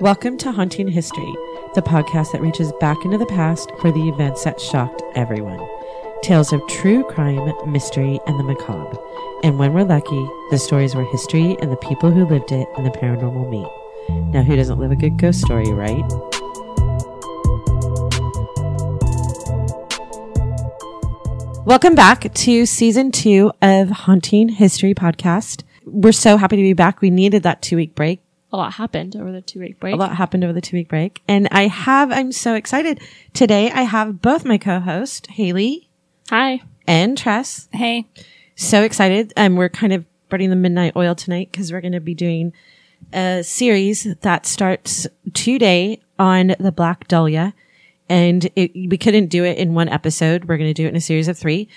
Welcome to Haunting History, the podcast that reaches back into the past for the events that shocked everyone. Tales of true crime, mystery, and the macabre. And when we're lucky, the stories where history and the people who lived it and the paranormal meet. Now, who doesn't live a good ghost story, right? Welcome back to season two of Haunting History Podcast. We're so happy to be back. We needed that two week break. A lot happened over the two week break. A lot happened over the two week break. And I have, I'm so excited. Today I have both my co-host, Haley Hi. and Tress. Hey. So excited. Um, we're kind of burning the midnight oil tonight because we're going to be doing a series that starts today on the Black Dahlia. And it, we couldn't do it in one episode. We're going to do it in a series of three.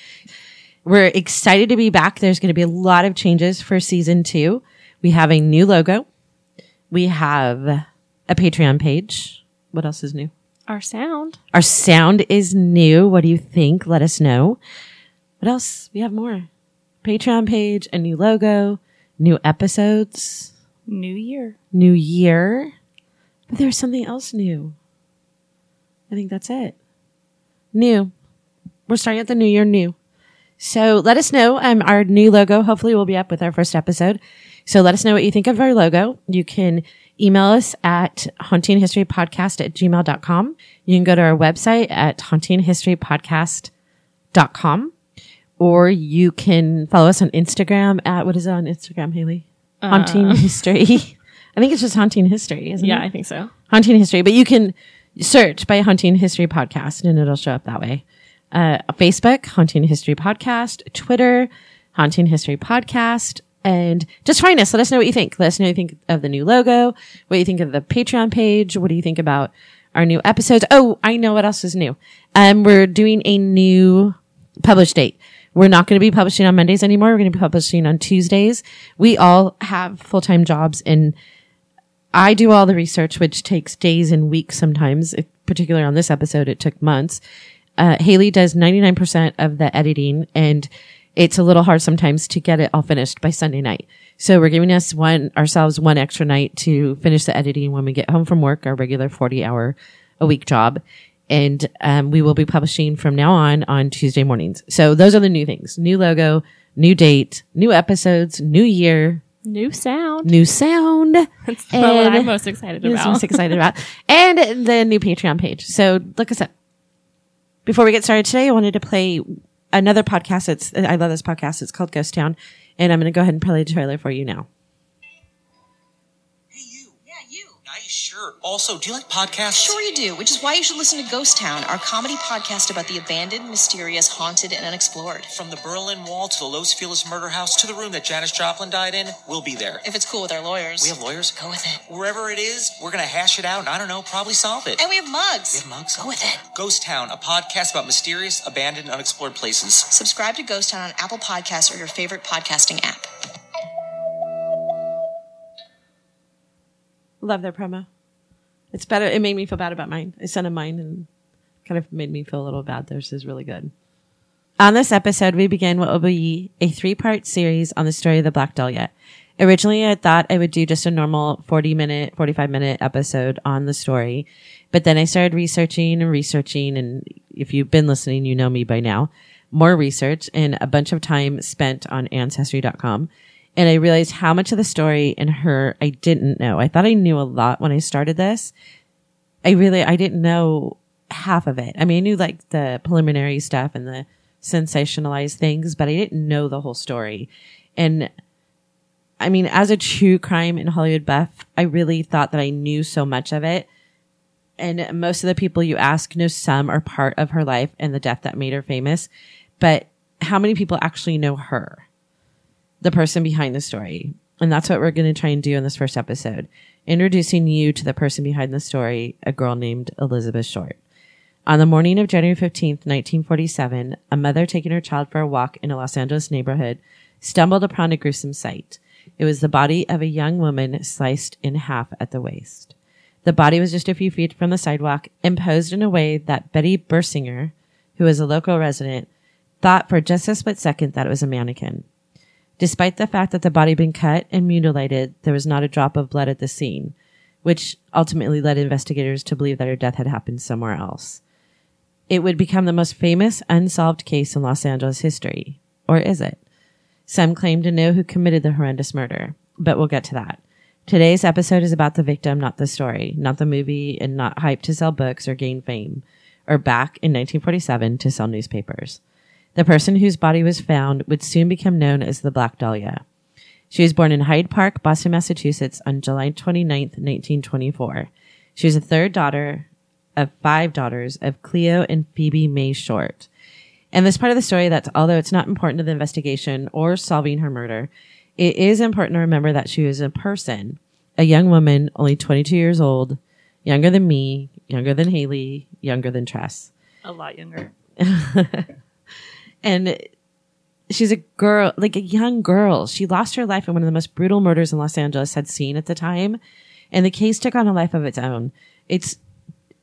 We're excited to be back. There's going to be a lot of changes for season two. We have a new logo. We have a Patreon page. What else is new? Our sound. Our sound is new. What do you think? Let us know. What else? We have more. Patreon page, a new logo, new episodes, New year. new year. But there's something else new. I think that's it. New. We're starting at the new year new. So let us know. Um, our new logo hopefully will be up with our first episode. So let us know what you think of our logo. You can email us at hauntinghistorypodcast at gmail.com. You can go to our website at hauntinghistorypodcast.com or you can follow us on Instagram at, what is it on Instagram, Haley? Haunting History. I think it's just Haunting History, isn't Yeah, it? I think so. Haunting History, but you can search by Haunting History Podcast and it'll show up that way. Uh, Facebook, Haunting History Podcast, Twitter, Haunting History Podcast, and just find us. Let us know what you think. Let us know what you think of the new logo, what you think of the Patreon page, what do you think about our new episodes. Oh, I know what else is new. Um, we're doing a new publish date. We're not going to be publishing on Mondays anymore. We're going to be publishing on Tuesdays. We all have full-time jobs and I do all the research, which takes days and weeks sometimes. It, particularly on this episode, it took months. Uh, Haley does 99% of the editing and it's a little hard sometimes to get it all finished by Sunday night. So we're giving us one, ourselves one extra night to finish the editing when we get home from work, our regular 40 hour a week job. And, um, we will be publishing from now on on Tuesday mornings. So those are the new things. New logo, new date, new episodes, new year, New sound. new sound. That's the one I'm most excited what about. most excited about. And the new Patreon page. So look us up. Before we get started today, I wanted to play another podcast. It's, I love this podcast. It's called Ghost Town. And I'm going to go ahead and play the trailer for you now. Nice shirt. Also, do you like podcasts? Sure you do, which is why you should listen to Ghost Town, our comedy podcast about the abandoned, mysterious, haunted, and unexplored. From the Berlin Wall to the Los Feliz murder house to the room that Janis Joplin died in, we'll be there. If it's cool with our lawyers. We have lawyers. Go with it. Wherever it is, we're going to hash it out and I don't know, probably solve it. and we have mugs. We have mugs. Go with it. Ghost Town, a podcast about mysterious, abandoned, unexplored places. Subscribe to Ghost Town on Apple Podcasts or your favorite podcasting app. Love their promo. It's better. It made me feel bad about mine. I sent a mine and kind of made me feel a little bad. Theirs is really good. On this episode, we begin what will be a three part series on the story of the Black Dahlia. Originally, I thought I would do just a normal 40 minute, 45 minute episode on the story. But then I started researching and researching. And if you've been listening, you know me by now. More research and a bunch of time spent on ancestry.com. And I realized how much of the story and her I didn't know. I thought I knew a lot when I started this. I really, I didn't know half of it. I mean, I knew like the preliminary stuff and the sensationalized things, but I didn't know the whole story. And I mean, as a true crime in Hollywood buff, I really thought that I knew so much of it. And most of the people you ask know some or part of her life and the death that made her famous. But how many people actually know her? The person behind the story. And that's what we're going to try and do in this first episode. Introducing you to the person behind the story, a girl named Elizabeth Short. On the morning of January 15th, 1947, a mother taking her child for a walk in a Los Angeles neighborhood stumbled upon a gruesome sight. It was the body of a young woman sliced in half at the waist. The body was just a few feet from the sidewalk and posed in a way that Betty Bersinger, who was a local resident, thought for just a split second that it was a mannequin. Despite the fact that the body had been cut and mutilated, there was not a drop of blood at the scene. which ultimately led investigators to believe that her death had happened somewhere else. It would become the most famous unsolved case in Los Angeles history. Or is it? Some claim to know who committed the horrendous murder, but we'll get to that. Today's episode is about the victim, not the story, not the movie, and not hype to sell books or gain fame, or back in 1947 to sell newspapers. The person whose body was found would soon become known as the Black Dahlia. She was born in Hyde Park, Boston, Massachusetts on July 29th, 1924. She was the third daughter of five daughters of Cleo and Phoebe Mae Short. And this part of the story that although it's not important to the investigation or solving her murder, it is important to remember that she was a person, a young woman, only 22 years old, younger than me, younger than Haley, younger than Tress. A lot younger. and she's a girl, like a young girl. She lost her life in one of the most brutal murders in Los Angeles had seen at the time. And the case took on a life of its own. It's,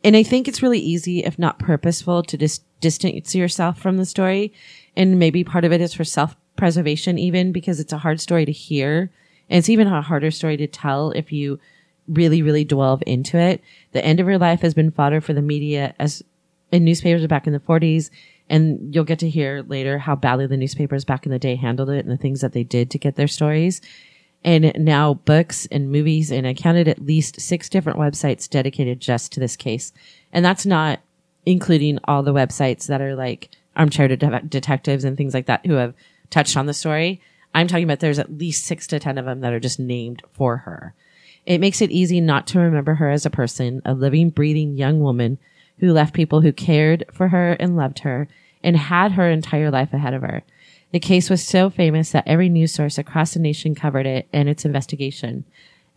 and I think it's really easy, if not purposeful, to dis- distance yourself from the story. And maybe part of it is for self preservation, even because it's a hard story to hear. And it's even a harder story to tell if you really, really delve into it. The end of her life has been fodder for the media as in newspapers back in the 40s and you'll get to hear later how badly the newspapers back in the day handled it and the things that they did to get their stories. And now books and movies, and I counted at least six different websites dedicated just to this case. And that's not including all the websites that are like armchair de- detectives and things like that who have touched on the story. I'm talking about there's at least six to 10 of them that are just named for her. It makes it easy not to remember her as a person, a living, breathing young woman who left people who cared for her and loved her and had her entire life ahead of her. The case was so famous that every news source across the nation covered it and its investigation.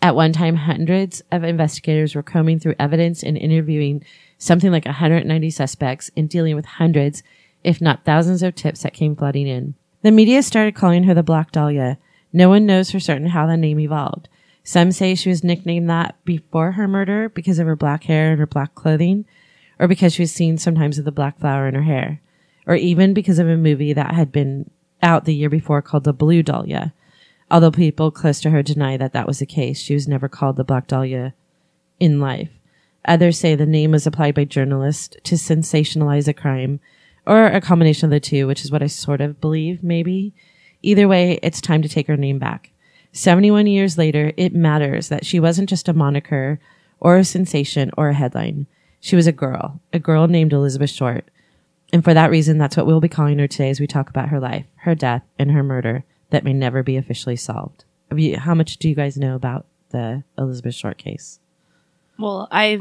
At one time, hundreds of investigators were combing through evidence and interviewing something like 190 suspects and dealing with hundreds, if not thousands of tips that came flooding in. The media started calling her the Black Dahlia. No one knows for certain how the name evolved. Some say she was nicknamed that before her murder because of her black hair and her black clothing, or because she was seen sometimes with a black flower in her hair or even because of a movie that had been out the year before called The Blue Dahlia. Although people close to her deny that that was the case, she was never called the Black Dahlia in life. Others say the name was applied by journalists to sensationalize a crime, or a combination of the two, which is what I sort of believe, maybe. Either way, it's time to take her name back. 71 years later, it matters that she wasn't just a moniker or a sensation or a headline. She was a girl, a girl named Elizabeth Short, and for that reason, that's what we'll be calling her today as we talk about her life, her death, and her murder that may never be officially solved. You, how much do you guys know about the Elizabeth Short case? Well, I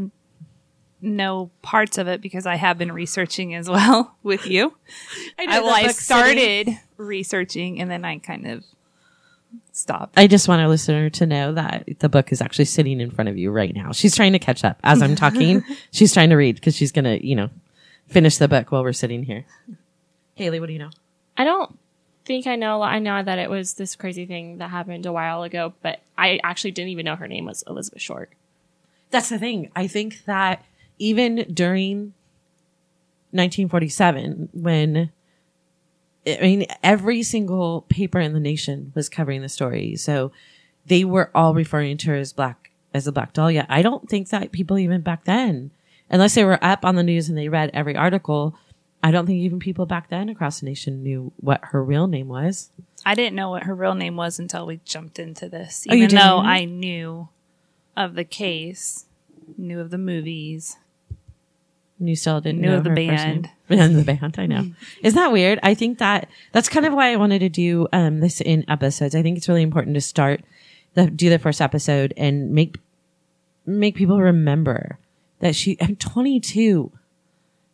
know parts of it because I have been researching as well with you. I, I, well, I started researching and then I kind of stopped. I just want our listener to know that the book is actually sitting in front of you right now. She's trying to catch up as I'm talking. she's trying to read because she's going to, you know, finish the book while we're sitting here. Haley, what do you know? I don't think I know. A lot. I know that it was this crazy thing that happened a while ago, but I actually didn't even know her name was Elizabeth Short. That's the thing. I think that even during 1947, when I mean, every single paper in the nation was covering the story. So they were all referring to her as black, as a black dahlia. I don't think that people even back then unless they were up on the news and they read every article, I don't think even people back then across the nation knew what her real name was. I didn't know what her real name was until we jumped into this. Oh, even oh, though I knew of the case, knew of the movies. You still didn't knew know of the band. And the band, I know. Isn't that weird? I think that that's kind of why I wanted to do um, this in episodes. I think it's really important to start the do the first episode and make make people remember that she, I'm 22.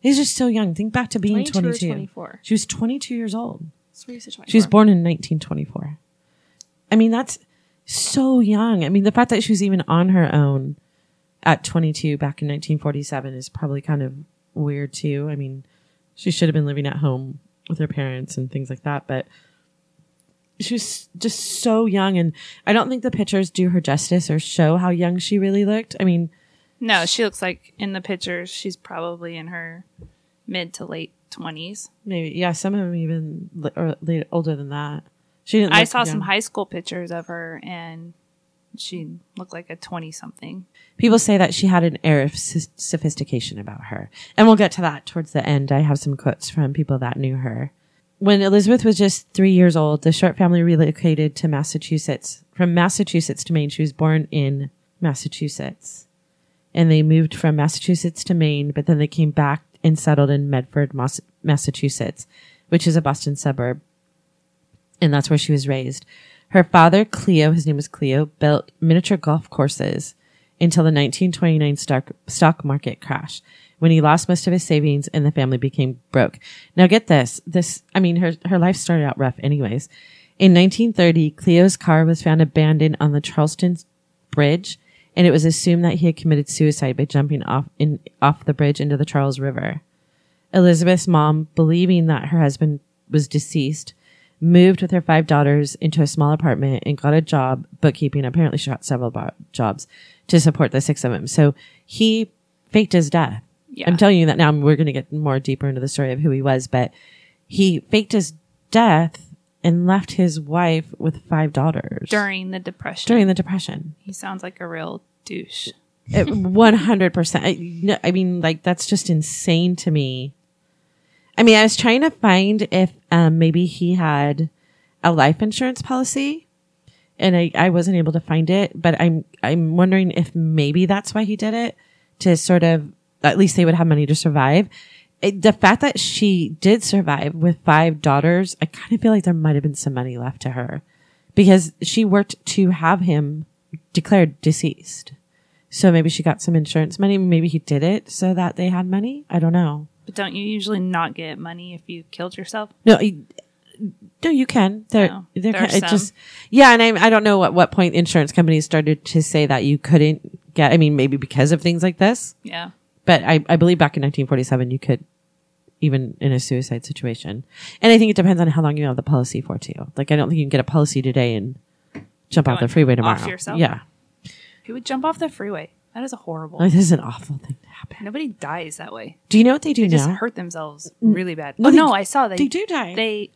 He's just so young. Think back to being 22. 24. She was 22 years old. She was born in 1924. I mean, that's so young. I mean, the fact that she was even on her own at 22 back in 1947 is probably kind of weird too. I mean, she should have been living at home with her parents and things like that, but she was just so young. And I don't think the pictures do her justice or show how young she really looked. I mean, no, she looks like in the pictures she's probably in her mid to late twenties. Maybe yeah, some of them even li- or late, older than that. She didn't. I saw young. some high school pictures of her, and she looked like a 20 something. People say that she had an air of sophistication about her. And we'll get to that towards the end. I have some quotes from people that knew her. When Elizabeth was just three years old, the Short family relocated to Massachusetts. From Massachusetts to Maine, she was born in Massachusetts. And they moved from Massachusetts to Maine, but then they came back and settled in Medford, Mas- Massachusetts, which is a Boston suburb. And that's where she was raised. Her father, Cleo, his name was Cleo, built miniature golf courses until the 1929 stock, stock market crash when he lost most of his savings and the family became broke. Now get this. This, I mean, her, her life started out rough anyways. In 1930, Cleo's car was found abandoned on the Charlestown Bridge and it was assumed that he had committed suicide by jumping off in, off the bridge into the Charles River. Elizabeth's mom, believing that her husband was deceased, moved with her five daughters into a small apartment and got a job bookkeeping. Apparently, she got several bo- jobs to support the six of them. So he faked his death. Yeah. I'm telling you that now. We're going to get more deeper into the story of who he was, but he faked his death and left his wife with five daughters During the depression. during the depression. he sounds like a real douche. One hundred percent. I mean, like that's just insane to me. I mean, I was trying to find if um, maybe he had a life insurance policy, and I, I wasn't able to find it. But I'm I'm wondering if maybe that's why he did it to sort of at least they would have money to survive. It, the fact that she did survive with five daughters, I kind of feel like there might have been some money left to her because she worked to have him declared deceased. So maybe she got some insurance money. Maybe he did it so that they had money. I don't know. But don't you usually not get money if you killed yourself? No, you- no, you can. There, No, there there can, just, yeah. And I, I don't know at what point insurance companies started to say that you couldn't get. I mean, maybe because of things like this, Yeah. but I, I believe back in 1947 you could, even in a suicide situation. And I think it depends on how long you have the policy for too. Like I don't think you can get a policy today and jump Go the freeway off tomorrow. yourself? Yeah, Who would jump off the freeway? That is a horrible. like, this is an awful thing to happen. Nobody dies that way. Do you know what they do They just now? hurt themselves really bad. No, oh they- no, I saw they they do die. They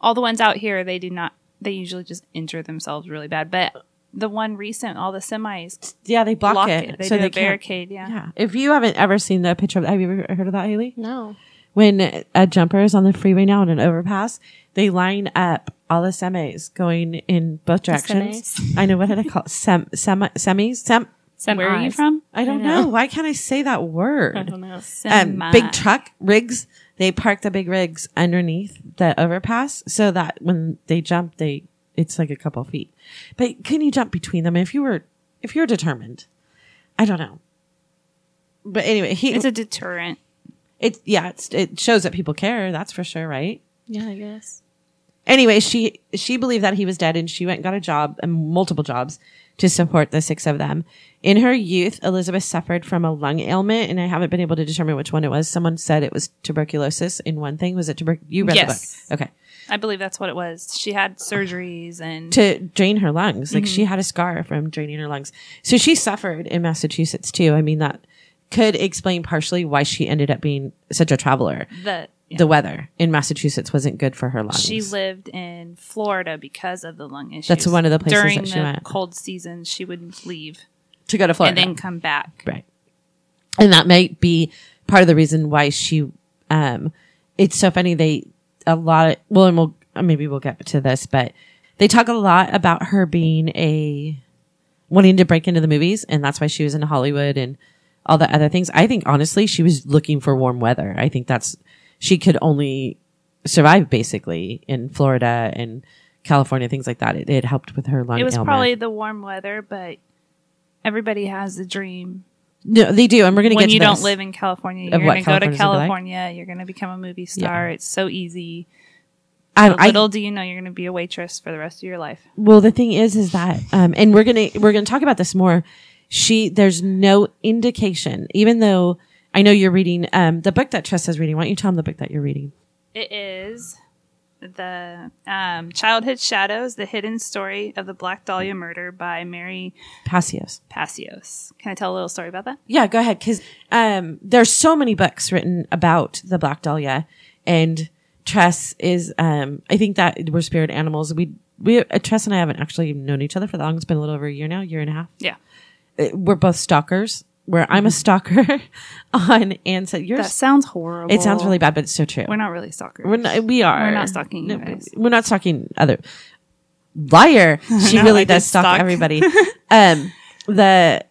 all the ones out here they do not. They usually just injure themselves really bad. But the one recent, all the semis Yeah, they block, block it, it. They so do they a barricade. Yeah. Yeah. If you haven't ever seen the picture of, have you ever heard of that, Haley? No. When a jumper is on the freeway now on an overpass, they line up all the semis going in both directions. I know what did I call it? Sem, semi, semis? Sem, Some Where are you from? I don't I know. know. Why can't I say that word? I don't know. um, big truck rigs. They park the big rigs underneath the overpass so that when they jump, they it's like a couple feet. But can you jump between them if you were if you're determined? I don't know. But anyway, he It's a deterrent. it yeah it's, it shows that people care. That's for sure, right? Yeah, I guess. Anyway, she she believed that he was dead, and she went and got a job and multiple jobs to support the six of them. In her youth, Elizabeth suffered from a lung ailment, and I haven't been able to determine which one it was. Someone said it was tuberculosis in one thing. Was it tuberculosis? You read Yes. the book, okay? I believe that's what it was. She had surgeries and To drain her lungs, like Mm-hmm. she had a scar from draining her lungs. So she suffered in Massachusetts too. I mean, that could explain partially why she ended up being such a traveler. the yeah. The weather in Massachusetts wasn't good for her lungs. She lived in Florida because of the lung issues. That's one of the places during that she the went. cold seasons. She would leave to go to Florida and then come back. Right. And that might be part of the reason why she, um, it's so funny. They, a lot of, well, and we'll, uh, maybe we'll get to this, but they talk a lot about her being a, wanting to break into the movies. And that's why she was in Hollywood and all the other things. I think honestly, she was looking for warm weather. I think that's, she could only survive basically in Florida and California, things like that. It, it helped with her lung It was ailment. probably the warm weather, but everybody has a dream. no, they do. And we're going to get When you don't live in California, you're going to go to California's like? California. You're going to become a movie star. It's so easy. I, I, Little do you know, you're going to be a waitress for the rest of your life. Well, the thing is, is that, um, and we're gonna we're gonna talk about this more. She there's no indication, even though I know you're reading um, the book that Tressa's reading. Why don't you tell them the book that you're reading? It is the um, Childhood Shadows: The Hidden Story of the Black Dahlia Murder by Mary Pacios. Pacios. Can I tell a little story about that? Yeah, go ahead, because um, there's so many books written about the Black Dahlia, and Tress is, um, I think that we're spirit animals. We, we, uh, Tress and I haven't actually known each other for that long. It's been a little over a year now, year and a half. Yeah. Uh, We're both stalkers. Where I'm a stalker on and so you're. That sounds horrible. It sounds really bad, but it's so true. We're not really stalkers. We're not, we are. We're not stalking you No. We're not stalking other. Liar. She No, really I does stalk, stalk. everybody. um, the,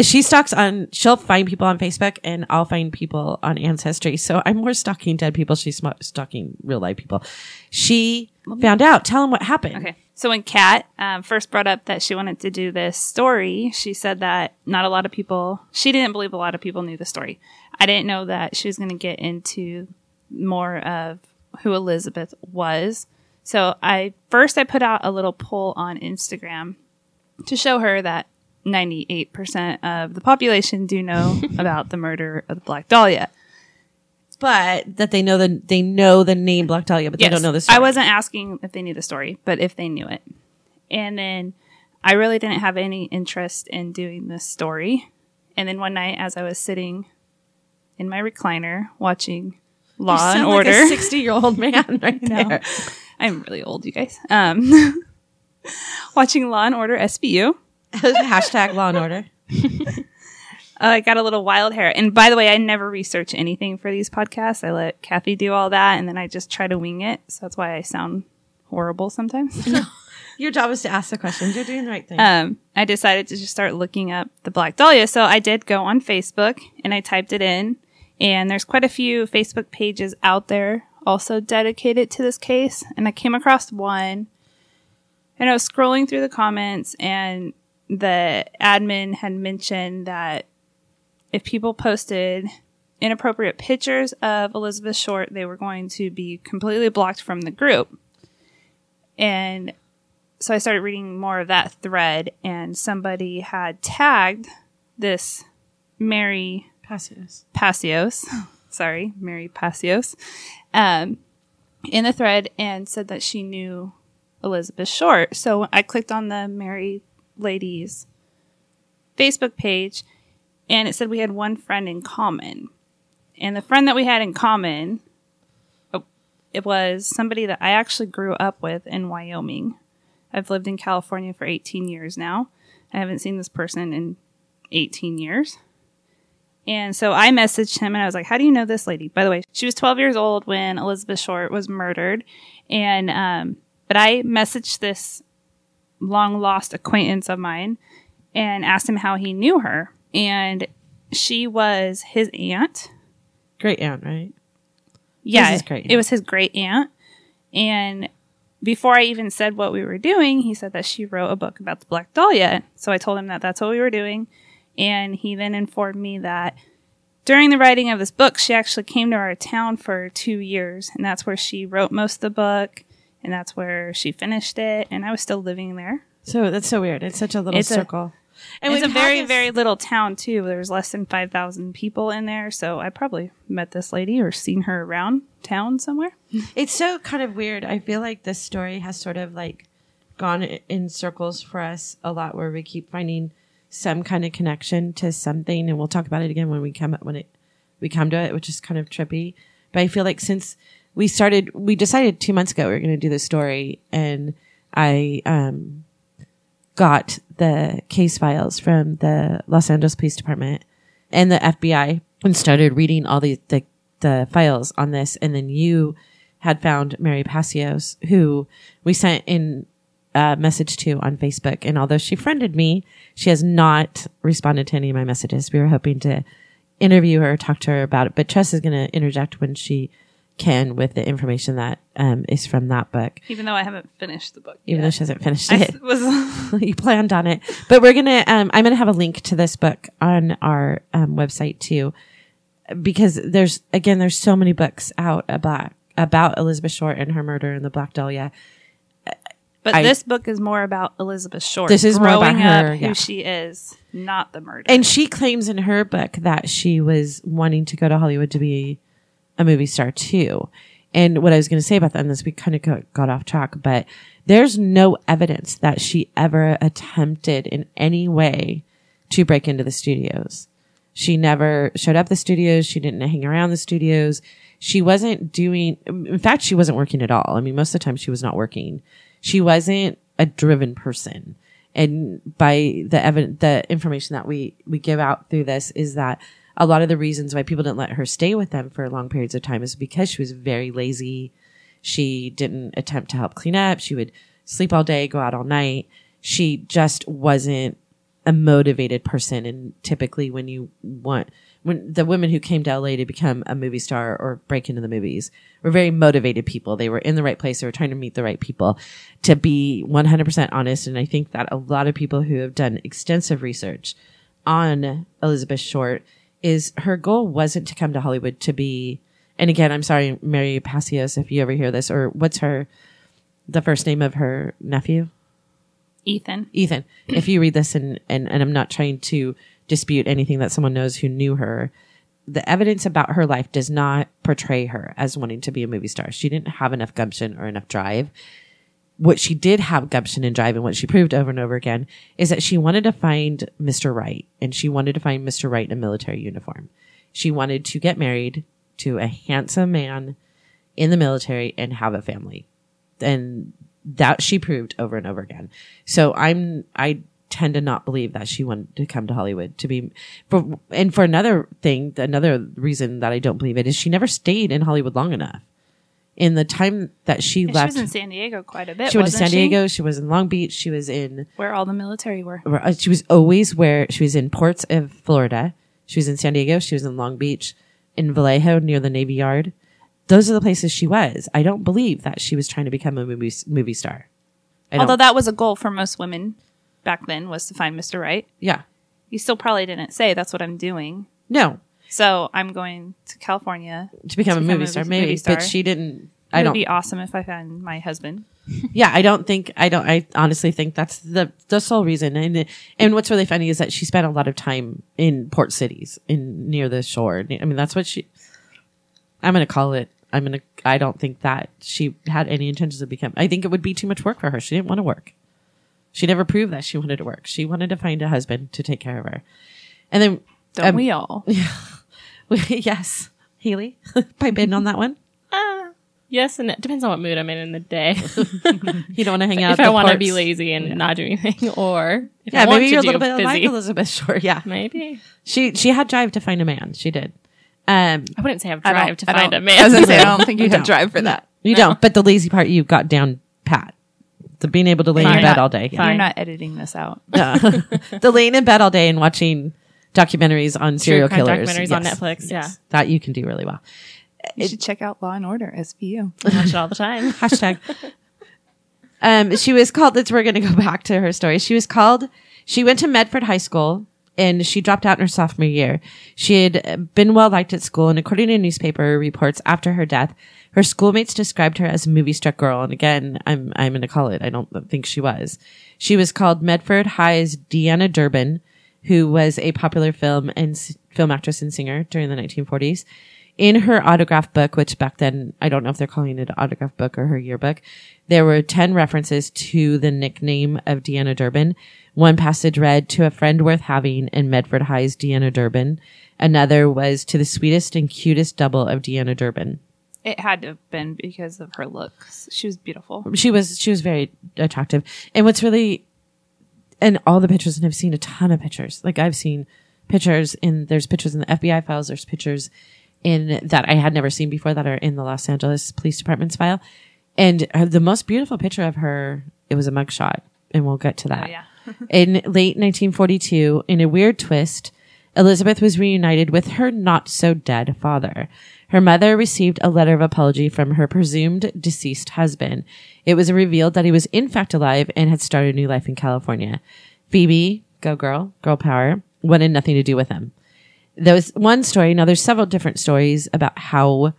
she stalks on, she'll find people on Facebook and I'll find people on Ancestry. So I'm more stalking dead people. She's stalking real life people. She found out. Tell them what happened. Okay. So when Kat um, first brought up that she wanted to do this story, she said that not a lot of people, she didn't believe a lot of people knew the story. I didn't know that she was going to get into more of who Elizabeth was. So I first I put out a little poll on Instagram to show her that 98% of the population do know about the murder of the Black Dahlia. But that they know the, they know the name Black Dahlia, but they don't know the story. I wasn't asking if they knew the story, but if they knew it. And then I really didn't have any interest in doing this story. And then one night, as I was sitting in my recliner watching Law and Order, Like 60 year old man right now, there. I'm really old, you guys. Um, watching Law and Order SVU. Hashtag law and order. I got a little wild hair. And by the way, I never research anything for these podcasts. I let Kathy do all that, and then I just try to wing it. So that's why I sound horrible sometimes. Your job is to ask the questions. You're doing the right thing. um, I decided to just start looking up the Black Dahlia. So I did go on Facebook and I typed it in, and there's quite a few Facebook pages out there also dedicated to this case. And I came across one, and I was scrolling through the comments, and the admin had mentioned that if people posted inappropriate pictures of Elizabeth Short, they were going to be completely blocked from the group. And so I started reading more of that thread, and somebody had tagged this Mary Pacios. Pacios, sorry, Mary Pacios, um, in the thread and said that she knew Elizabeth Short. So I clicked on the Mary Ladies Facebook page, and it said we had one friend in common. And the friend that we had in common, oh, it was somebody that I actually grew up with in Wyoming. I've lived in California for 18 years now. I haven't seen this person in 18 years. And so I messaged him and I was like, How do you know this lady? By the way, she was 12 years old when Elizabeth Short was murdered. And, um, but I messaged this long lost acquaintance of mine and asked him how he knew her. And she was his aunt. Great aunt, right? Yeah, great it was his great aunt. And before I even said what we were doing, he said that she wrote a book about the Black Dahlia. So I told him that that's what we were doing. And he then informed me that during the writing of this book, she actually came to our town for two years. And that's where she wrote most of the book. And that's where she finished it. And I was still living there. So that's so weird. It's such a little It's a- circle. And it's a very, this- very little town, too. There's less than 5,000 people in there. So I probably met this lady or seen her around town somewhere. It's so kind of weird. I feel like this story has sort of like gone in circles for us a lot, where we keep finding some kind of connection to something, and we'll talk about it again when we come when it we come to it, which is kind of trippy. But I feel like since we started, we decided two months ago we were going to do this story, and I um got the case files from the Los Angeles Police Department and the FBI and started reading all the, the, the files on this. And then you had found Mary Pacios, who we sent in a message to on Facebook. And although she friended me, she has not responded to any of my messages. We were hoping to interview her, talk to her about it, but Tress is going to interject when she can with the information that um, is from that book, Even though I haven't finished the book. even though she hasn't finished I it. was you planned on it, but we're gonna. Um, I'm gonna have a link to this book on our um, website too, because there's again there's so many books out about about Elizabeth Short and her murder and the Black Dahlia. But I- this book is more about Elizabeth Short. This is growing her, up, yeah. who she is, not the murder. And she claims in her book that she was wanting to go to Hollywood to be a movie star too. And what I was going to say about that, and this we kind of got, off track, but there's no evidence that she ever attempted in any way to break into the studios. She never showed up the studios. She didn't hang around the studios. she wasn't doing, in fact, she wasn't working at all. I mean, most of the time she was not working. She wasn't a driven person. And by the evidence, the information that we, we give out through this is that a lot of the reasons why people didn't let her stay with them for long periods of time is because she was very lazy. She didn't attempt to help clean up. She would sleep all day, go out all night. She just wasn't a motivated person. And typically when you want, when the women who came to LA to become a movie star or break into the movies were very motivated people. They were in the right place. They were trying to meet the right people to be 100% honest. And I think that a lot of people who have done extensive research on Elizabeth Short is her goal wasn't to come to Hollywood to be, and again, I'm sorry, Mary Pacios, if you ever hear this, or what's her, the first name of her nephew? Ethan. Ethan. if you read this and, and, and I'm not trying to dispute anything that someone knows who knew her, the evidence about her life does not portray her as wanting to be a movie star. She didn't have enough gumption or enough drive. What she did have gumption and drive and what she proved over and over again is that she wanted to find Mr. Right and she wanted to find Mr. Right in a military uniform. She wanted to get married to a handsome man in the military and have a family. And that she proved over and over again. So I'm, I tend to not believe that she wanted to come to Hollywood to be for, and for another thing, another reason that I don't believe it is she never stayed in Hollywood long enough. In the time that she Yeah, left, She was in San Diego quite a bit. she went to San Diego. She was in Long Beach. She was in where all the military were. uh, she was always where she was in ports of Florida. She was in San Diego. She was in Long Beach, in Vallejo near the Navy Yard. Those are the places she was. I don't believe that she was trying to become a movie movie star. I Although don't- that was a goal for most women back then was to find Mr. Right. yeah, You still probably didn't say that's what I'm doing. no, So I'm going to California. to become, To a movie star, maybe, movie star. but she didn't. It I would don't. be awesome if I found my husband. yeah, I don't think. I don't. I honestly think that's the the sole reason. And and what's really funny is that she spent a lot of time in port cities, in near the shore. I mean, that's what she. I'm gonna call it. I'm gonna. I don't think that she had any intentions of becoming. I think it would be too much work for her. She didn't want to work. She never proved that she wanted to work. She wanted to find a husband to take care of her. And then, Don't um, we all? yes, Healy, pipe in on that one. Yes, and it depends on what mood I'm in in the day. You don't want to hang out. if at I the want to be lazy and not do anything, or if yeah, I maybe to you're a little bit busy, like Elizabeth Short. Yeah, maybe she she had drive to find a man. She did. Um, I wouldn't say I have I drive to I find a man. I was gonna say, I don't think you You have drive for that. you don't, but the lazy part you got down pat. The being able to lay in bed all day. Fine. You're not editing this out. Yeah. the laying in bed all day and watching documentaries on serial crime killers. documentaries on Netflix, yeah. That you can do really well. You should check out Law and Order SVU. I watch it all the time. Hashtag. um, she was called, that's, we're going to go back to her story. She was called, she went to Medford High School and she dropped out in her sophomore year. She had been well liked at school and according to newspaper reports after her death, her schoolmates described her as a movie struck girl. And again, I'm, I'm going to call it. I don't think she was. She was called Medford High's Deanna Durbin, who was a popular film and s- film actress and singer during the 1940s. In her autograph book, which back then, I don't know if they're calling it an autograph book or her yearbook, there were 10 references to the nickname of Deanna Durbin. One passage read, to a friend worth having in Medford High's Deanna Durbin. Another was to the sweetest and cutest double of Deanna Durbin. It had to have been because of her looks. She was beautiful. She was, she was very attractive. And what's really, and all the pictures, and I've seen a ton of pictures. Like I've seen pictures in, there's pictures in the FBI files, there's pictures in that I had never seen before that are in the Los Angeles Police Department's file. And the most beautiful picture of her, it was a mugshot, and we'll get to that. Oh, yeah. in late 1942, in a weird twist, Elizabeth was reunited with her not so dead father. Her mother received a letter of apology from her presumed deceased husband. It was revealed that he was in fact alive and had started a new life in California. Phoebe, go girl, girl power, wanted nothing to do with him. There was one story. Now there's several different stories about how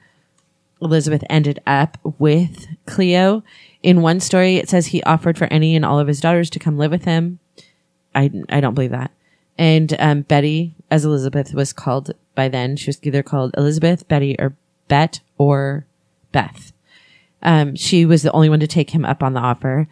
Elizabeth ended up with Cleo. In one story, it says he offered for any and all of his daughters to come live with him. I, I don't believe that. And um, Betty, as Elizabeth was called by then, she was either called Elizabeth, Betty, or Bet or Beth. Um, she was the only one to take him up on the offer.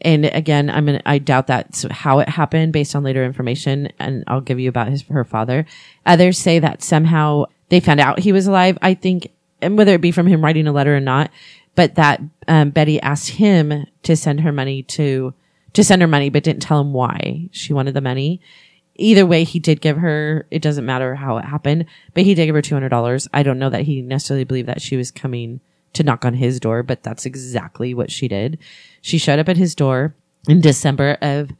And again, I'm I doubt that's how it happened based on later information. And I'll give you about his, her father. Others say that somehow they found out he was alive. I think and whether it be from him writing a letter or not, but that um, Betty asked him to send her money to to send her money, but didn't tell him why she wanted the money. Either way, he did give her. It doesn't matter how it happened, but he did give her two hundred dollars. I don't know that he necessarily believed that she was coming to knock on his door, but that's exactly what she did. She showed up at his door in December of,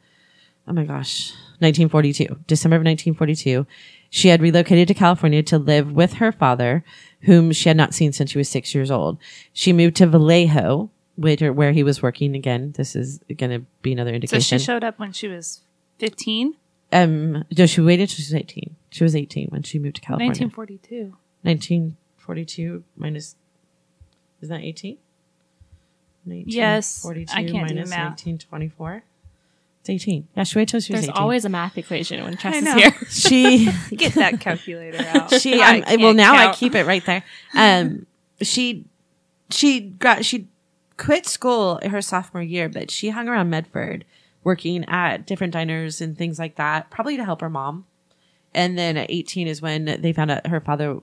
oh my gosh, 1942, December of 1942. She had relocated to California to live with her father, whom she had not seen since she was six years old. She moved to Vallejo, which, where he was working again. This is going to be another indication. So she showed up when she was 15? Um, no, she waited till she was 18. She was 18 when she moved to California. 1942. 1942 minus, is that 18? Yes. 42 I can't minus do math. 1924. It's 18. Yeah, she waited till she was There's 18. always a math equation when Tress is here. she, Get that calculator out. she, um, well, now count. I keep it right there. Um, she, she got, she quit school her sophomore year, but she hung around Medford working at different diners and things like that, probably to help her mom. And then at 18 is when they found out her father,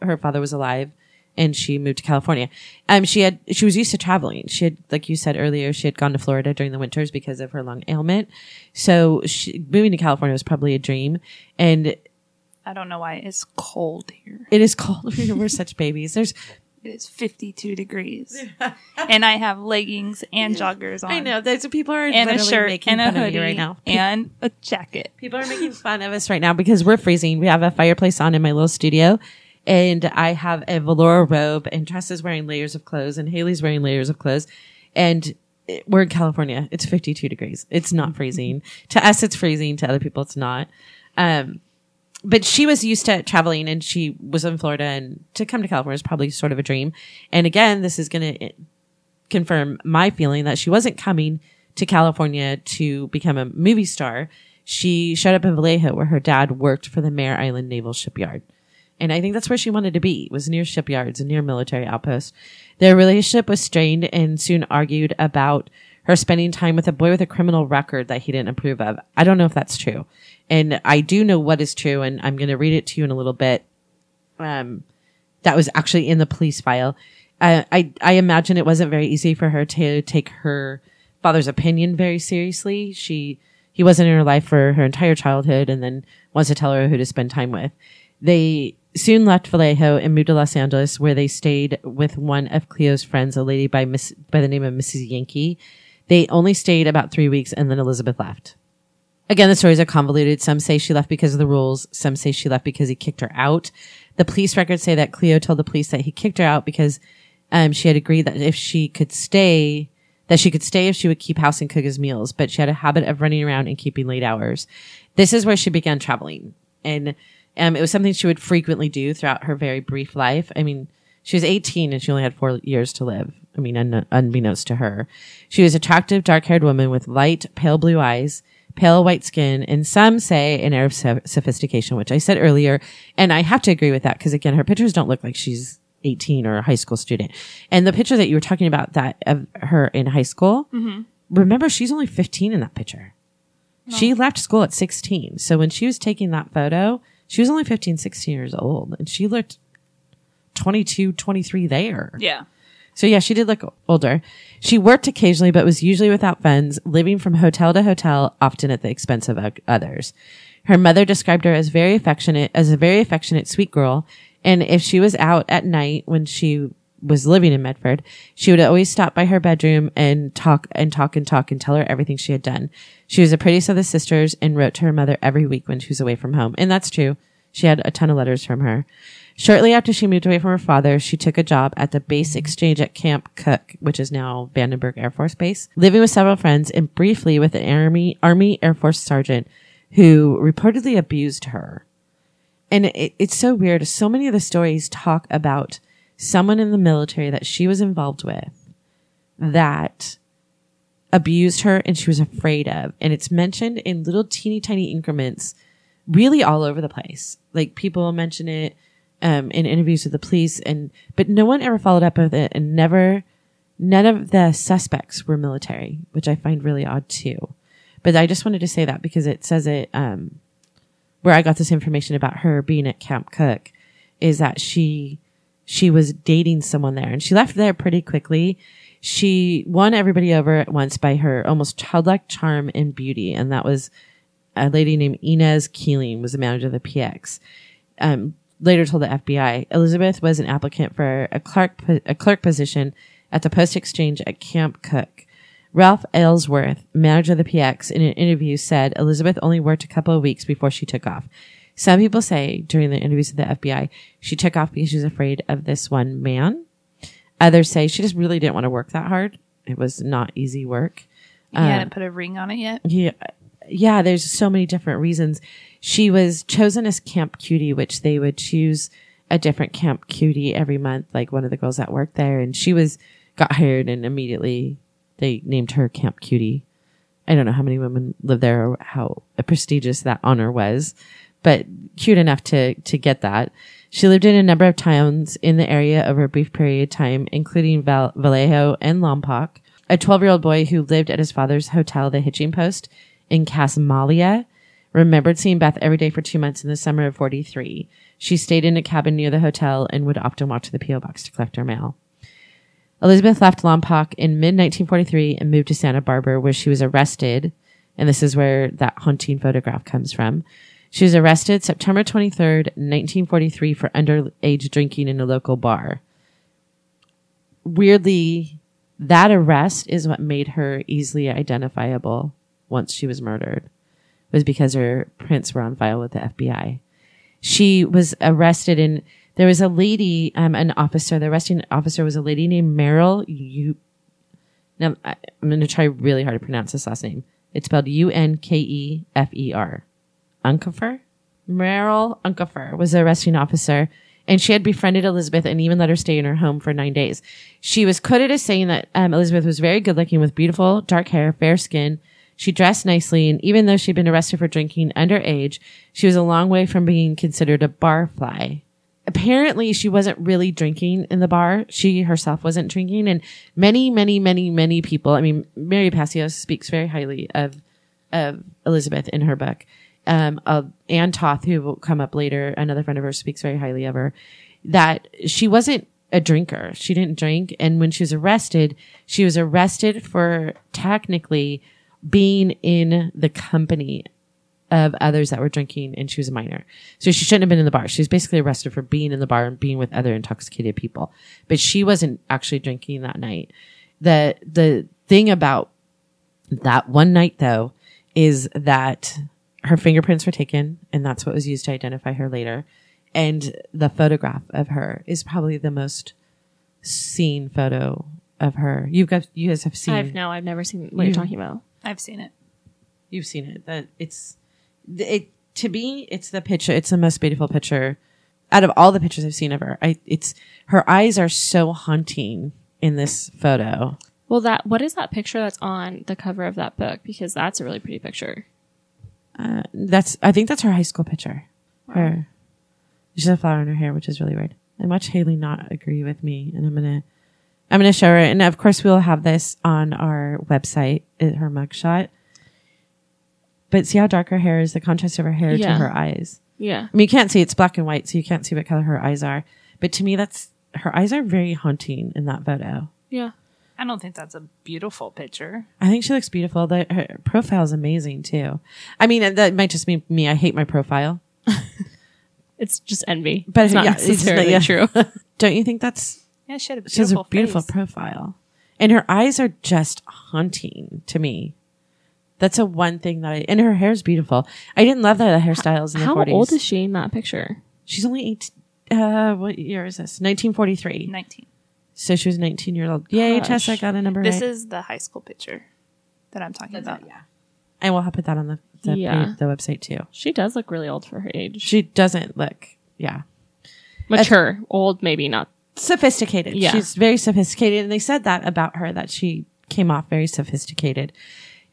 her father was alive and she moved to California. Um, she had, she was used to traveling. She had, like you said earlier, she had gone to Florida during the winters because of her lung ailment. So she, moving to California was probably a dream. And I don't know why it's cold here. It is cold. We're such babies. There's it's 52 degrees. and I have leggings and joggers on. I know. There's people are and a shirt making and a hoodie right now. and a jacket. People are making fun of us right now because we're freezing. We have a fireplace on in my little studio and I have a velour robe and Tress is wearing layers of clothes and Haley's wearing layers of clothes and we're in California. It's 52 degrees. It's not freezing. to us, it's freezing. To other people, it's not. Um, but she was used to traveling and she was in Florida and to come to California is probably sort of a dream. And again, this is going to confirm my feeling that she wasn't coming to California to become a movie star. She showed up in Vallejo where her dad worked for the Mare Island Naval Shipyard. And I think that's where she wanted to be, was near shipyards and near military outposts. Their relationship was strained and soon argued about her spending time with a boy with a criminal record that he didn't approve of. I don't know if that's true. And I do know what is true, and I'm going to read it to you in a little bit. Um, that was actually in the police file. Uh, I I imagine it wasn't very easy for her to take her father's opinion very seriously. She he wasn't in her life for her entire childhood, and then wants to tell her who to spend time with. They soon left Vallejo and moved to Los Angeles, where they stayed with one of Cleo's friends, a lady by Miss by the name of Mrs. Yankee. They only stayed about three weeks, and then Elizabeth left. Again, the stories are convoluted. Some say she left because of the rules. Some say she left because he kicked her out. The police records say that Cleo told the police that he kicked her out because um, she had agreed that if she could stay, that she could stay if she would keep house and cook his meals, but she had a habit of running around and keeping late hours. This is where she began traveling. And um, it was something she would frequently do throughout her very brief life. I mean, she was 18 and she only had four years to live. I mean, un- unbeknownst to her. She was attractive, dark haired woman with light, pale blue eyes pale white skin, and some say an air of sophistication, which I said earlier. And I have to agree with that because again, her pictures don't look like she's 18 or a high school student. And the picture that you were talking about that of her in high school, mm-hmm. remember she's only 15 in that picture. No. She left school at 16. So when she was taking that photo, she was only 15, 16 years old and she looked 22, 23 there. Yeah. So yeah, she did look older. She worked occasionally, but was usually without funds, living from hotel to hotel, often at the expense of others. Her mother described her as very affectionate, as a very affectionate, sweet girl. And if she was out at night when she was living in Medford, she would always stop by her bedroom and talk and talk and talk and tell her everything she had done. She was the prettiest of the sisters and wrote to her mother every week when she was away from home. And that's true. She had a ton of letters from her. Shortly after she moved away from her father, she took a job at the base exchange at Camp Cooke, which is now Vandenberg Air Force Base, living with several friends and briefly with an Army, Army Air Force sergeant who reportedly abused her. And it, it's so weird. So many of the stories talk about someone in the military that she was involved with that abused her and she was afraid of. And it's mentioned in little teeny tiny increments really all over the place. Like people mention it um, in interviews with the police, and but no one ever followed up with it, and never, none of the suspects were military, which I find really odd too. But I just wanted to say that because it says it, um, where I got this information about her being at Camp Cooke is that she she was dating someone there and she left there pretty quickly. She won everybody over at once by her almost childlike charm and beauty. And that was a lady named Inez Keeling was the manager of the PX. Um, later told the FBI, Elizabeth was an applicant for a clerk, a clerk position at the post exchange at Camp Cooke. Ralph Aylesworth, manager of the PX, in an interview said Elizabeth only worked a couple of weeks before she took off. Some people say during the interviews with the FBI, she took off because she was afraid of this one man. Others say she just really didn't want to work that hard. It was not easy work. You uh, hadn't put a ring on it yet? Yeah. Yeah, there's so many different reasons. She was chosen as Camp Cutie, which they would choose a different Camp Cutie every month, like one of the girls that worked there. And she was, got hired and immediately they named her Camp Cutie. I don't know how many women live there or how prestigious that honor was, but cute enough to, to get that. She lived in a number of towns in the area over a brief period of time, including Val- Vallejo and Lompoc. A 12 year old boy who lived at his father's hotel, the Hitching Post in Casmalia, remembered seeing Beth every day for two months in the summer of 43. She stayed in a cabin near the hotel and would often walk to the P.O. box to collect her mail. Elizabeth left Lompoc in mid 1943 and moved to Santa Barbara, where she was arrested. And this is where that haunting photograph comes from. She was arrested September 23rd, 1943 for underage drinking in a local bar. Weirdly, that arrest is what made her easily identifiable once she was murdered. Was because her prints were on file with the FBI. She was arrested in there was a lady, um, an officer, the arresting officer was a lady named Meryl You. Now, I, I'm going to try really hard to pronounce this last name. It's spelled U-N-K-E-F-E-R. Unkefer? Meryl Unkefer was the arresting officer and she had befriended Elizabeth and even let her stay in her home for nine days. She was quoted as saying that um, Elizabeth was very good looking with beautiful dark hair, fair skin. She dressed nicely, and even though she'd been arrested for drinking underage, she was a long way from being considered a barfly apparently she wasn't really drinking in the bar. She herself wasn't drinking. And many, many, many, many people, I mean, Mary Pacios speaks very highly of, of Elizabeth in her book. Um, of Anne Toth, who will come up later, another friend of hers speaks very highly of her, that she wasn't a drinker. She didn't drink. And when she was arrested, she was arrested for technically being in the company of others that were drinking and she was a minor. So she shouldn't have been in the bar. She was basically arrested for being in the bar and being with other intoxicated people. But she wasn't actually drinking that night. The, the thing about that one night though is that her fingerprints were taken and that's what was used to identify her later. And the photograph of her is probably the most seen photo of her. You've got, you guys have seen. I've no, I've never seen what you, you're talking about. I've seen it. You've seen it. That it's it to me, it's the picture. It's the most beautiful picture out of all the pictures I've seen of her. I, it's her eyes are so haunting in this photo. Well, that what is that picture that's on the cover of that book? Because that's a really pretty picture. Uh, that's I think that's her high school picture. Wow. Her, she has a flower in her hair, which is really weird. I watched Haley not agree with me, and I'm gonna I'm gonna show her. And of course, we'll have this on our website. Uh, her mugshot. But see how dark her hair is, the contrast of her hair to her eyes. Yeah. I mean, you can't see it's black and white, so you can't see what color her eyes are. But to me, that's her eyes are very haunting in that photo. Yeah. I don't think that's a beautiful picture. I think she looks beautiful. The, her profile is amazing too. I mean, that might just be me. I hate my profile. it's just envy. But it's not yeah, necessarily it's not, yeah. true. don't you think that's? Yeah, she, she has a beautiful face. profile, and her eyes are just haunting to me. That's a one thing that I, and her hair is beautiful. I didn't love that the hairstyles in the How 40s. old is she in that picture? She's only eight. Uh, what year is this? 1943. 19. So she was 19 years old. Yay, Gosh. Tess, I got a number This right. is the high school picture that I'm talking That's about. It, yeah. And we'll put that on the, the, yeah. the website too. She does look really old for her age. She doesn't look, yeah. Mature. old, maybe not. Sophisticated. Yeah. She's very sophisticated. And they said that about her, that she came off very sophisticated.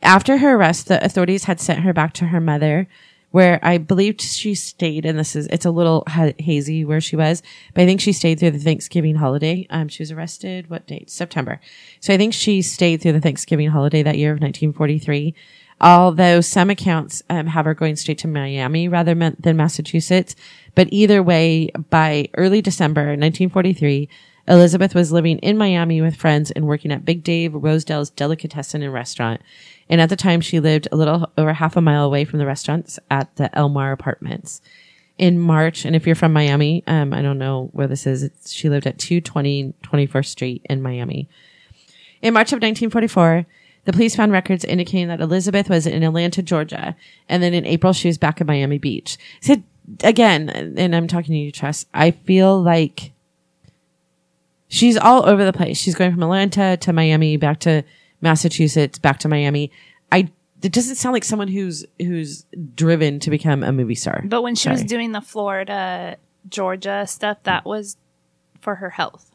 After her arrest, the authorities had sent her back to her mother, where I believed she stayed. And this is, it's a little ha- hazy where she was, but I think she stayed through the Thanksgiving holiday. Um, she was arrested, what date? September. So I think she stayed through the Thanksgiving holiday that year of 1943. Although some accounts um, have her going straight to Miami rather than Massachusetts, But either way, by early December 1943, Elizabeth was living in Miami with friends and working at Big Dave Rosedale's Delicatessen and Restaurant. And at the time, she lived a little over half a mile away from the restaurants at the Elmar Apartments. In March, and if you're from Miami, um, I don't know where this is. It's, she lived at 220 21st Street in Miami. In March of 1944, the police found records indicating that Elizabeth was in Atlanta, Georgia, and then in April she was back in Miami Beach. So again, and I'm talking to you, Trust. I feel like she's all over the place. She's going from Atlanta to Miami, back to Massachusetts, back to Miami. I it doesn't sound like someone who's who's driven to become a movie star. But when she was doing the Florida, Georgia stuff, that was for her health.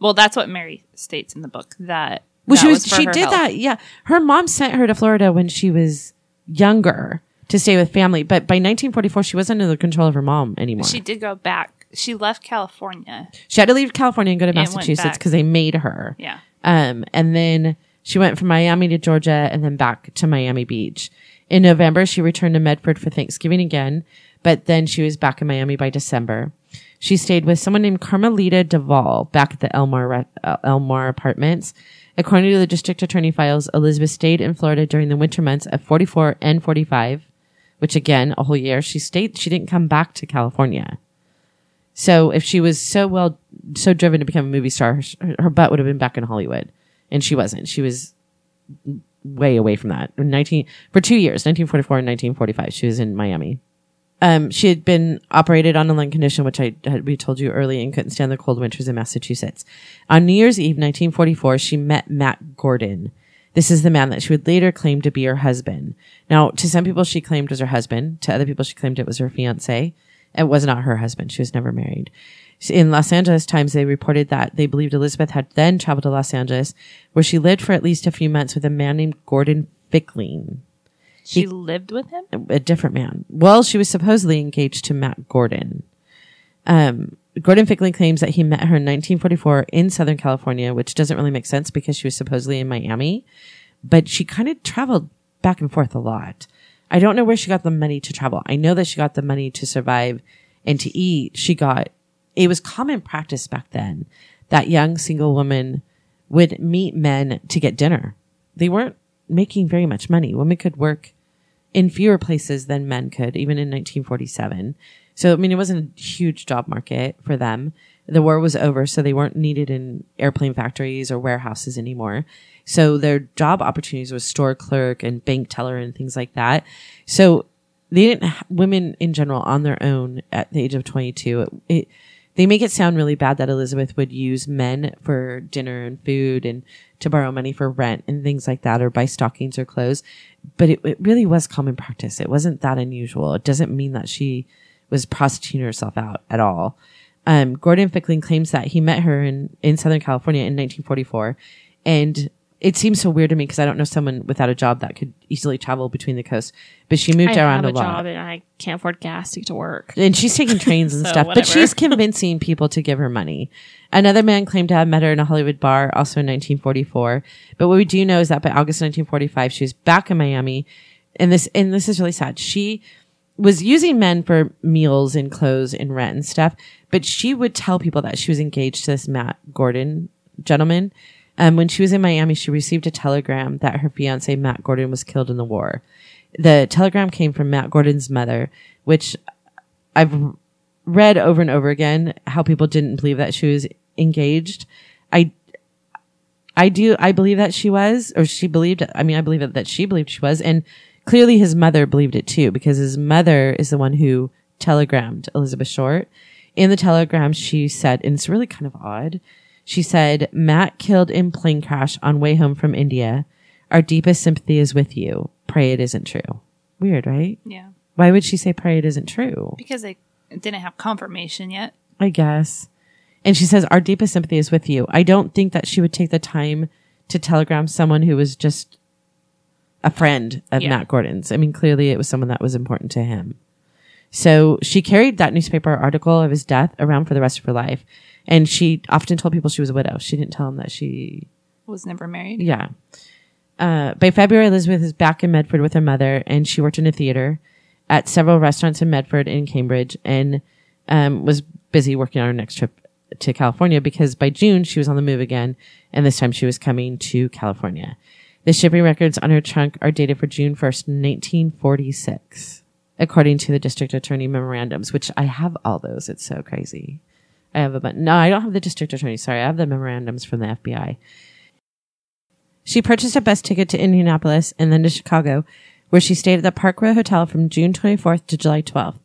Well, that's what Mary states in the book that. Well, that she was, for she did health. that. Yeah. Her mom sent her to Florida when she was younger to stay with family. But by 1944, she wasn't under the control of her mom anymore. She did go back. She left California. She had to leave California and go to went Massachusetts back. because they made her. Yeah. Um, and then she went from Miami to Georgia and then back to Miami Beach. In November, she returned to Medford for Thanksgiving again, but then she was back in Miami by December. She stayed with someone named Carmelita Duvall back at the Elmar, re- uh, Elmar apartments. According to the district attorney files, Elizabeth stayed in Florida during the winter months of 44 and 45, which again, a whole year. She stayed, she didn't come back to California. So if she was so well, so driven to become a movie star, her, her butt would have been back in Hollywood, and she wasn't. She was way away from that. In Nineteen for two years, nineteen forty four and nineteen forty five, she was in Miami. Um, she had been operated on a lung condition, which I had we told you early, and couldn't stand the cold winters in Massachusetts. On New Year's Eve, 1944, she met Matt Gordon. This is the man that she would later claim to be her husband. Now, to some people, she claimed was her husband. To other people, she claimed it was her fiance. It was not her husband. She was never married. In Los Angeles Times, they reported that they believed Elizabeth had then traveled to Los Angeles, where she lived for at least a few months with a man named Gordon Fickling She lived with him. a different man. Well, she was supposedly engaged to Matt Gordon. Um, Gordon Fickling claims that he met her in 1944 in Southern California, which doesn't really make sense because she was supposedly in Miami, but she kind of traveled back and forth a lot. I don't know where she got the money to travel. I know that she got the money to survive and to eat. She got, it was common practice back then that young single woman would meet men to get dinner. They weren't making very much money. Women could work in fewer places than men could, even in 1947. So, I mean, it wasn't a huge job market for them. The war was over, so they weren't needed in airplane factories or warehouses anymore. So their job opportunities was store clerk and bank teller and things like that. So they didn't, women in general on their own at the age of 22, it, it they make it sound really bad that Elizabeth would use men for dinner and food and to borrow money for rent and things like that or buy stockings or clothes. But it, it really was common practice. It wasn't that unusual. It doesn't mean that she was prostituting herself out at all. Um, Gordon Fickling claims that he met her in, in Southern California in 1944. And it seems so weird to me because I don't know someone without a job that could easily travel between the coasts. But she moved I around have a a lot job and I can't afford gas to get to work. and she's taking trains and So, stuff, but she's convincing people to give her money. Another man claimed to have met her in a Hollywood bar, also in 1944. But what we do know is that by August 1945, she was back in Miami, and this and this is really sad. She was using men for meals and clothes and rent and stuff, but she would tell people that she was engaged to this Matt Gordon gentleman. Um, when she was in Miami, she received a telegram that her fiance Matt Gordon was killed in the war. The telegram came from Matt Gordon's mother, which I've read over and over again how people didn't believe that she was engaged. I, I do, I believe that she was, or she believed, I mean, I believe that she believed she was. And clearly his mother believed it too, because his mother is the one who telegrammed Elizabeth Short. In the telegram, she said, and it's really kind of odd. She said, Matt killed in plane crash on way home from India. Our deepest sympathy is with you. Pray it isn't true. Weird, right? Yeah. Why would she say pray it isn't true? Because they didn't have confirmation yet. I guess. And she says, Our deepest sympathy is with you. I don't think that she would take the time to telegram someone who was just a friend of Yeah. Matt Gordon's. I mean, clearly it was someone that was important to him. So she carried that newspaper article of his death around for the rest of her life. And she often told people she was a widow. She didn't tell them that she Was never married. yeah. Uh, by February, Elizabeth is back in Medford with her mother, and she worked in a theater at several restaurants in Medford and Cambridge. And um, was busy working on her next trip to California because by June she was on the move again, and this time she was coming to California. The shipping records on her trunk are dated for June 1st, 1946, according to the district attorney memorandums, which I have all those. It's so crazy. I have a bunch. No, I don't have the district attorney. Sorry. I have the memorandums from the FBI. She purchased a bus ticket to Indianapolis and then to Chicago, where she stayed at the Park Row Hotel from June 24th to July 12th.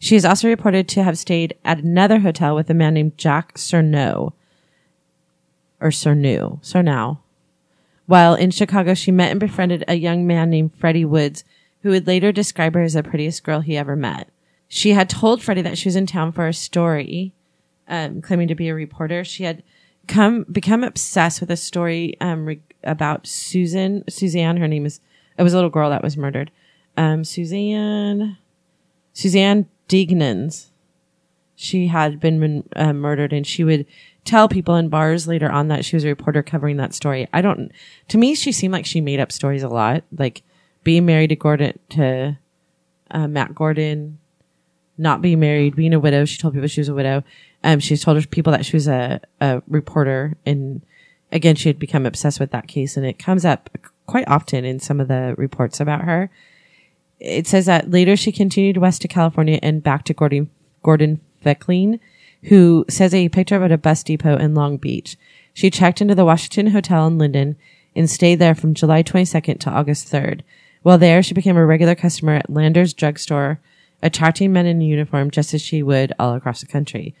She is also reported to have stayed at another hotel with a man named Jack Cerneau. Or Cerneau. Cerneau. While in Chicago, she met and befriended a young man named Freddie Woods, who would later describe her as the prettiest girl he ever met. She had told Freddie that she was in town for a story, um, claiming to be a reporter. She had come become obsessed with a story um, re- about Susan Suzanne. Her name is it was a little girl that was murdered. Um, Suzanne Suzanne Degnans. She had been uh, murdered, and she would tell people in bars later on that she was a reporter covering that story. I don't. To me, she seemed like she made up stories a lot, like being married to Gordon to uh, Matt Gordon, not being married, being a widow. She told people she was a widow. Um, she told people that she was a, a reporter, and again, she had become obsessed with that case, and it comes up quite often in some of the reports about her it says that later she continued west to California and back to Gordon, Gordon Fickling, who says he picked her up at a bus depot in Long Beach. She checked into the Washington Hotel in Linden and stayed there from July 22nd to August 3rd. While there, she became a regular customer at Lander's drugstore, attracting men in uniform just as she would all across the country.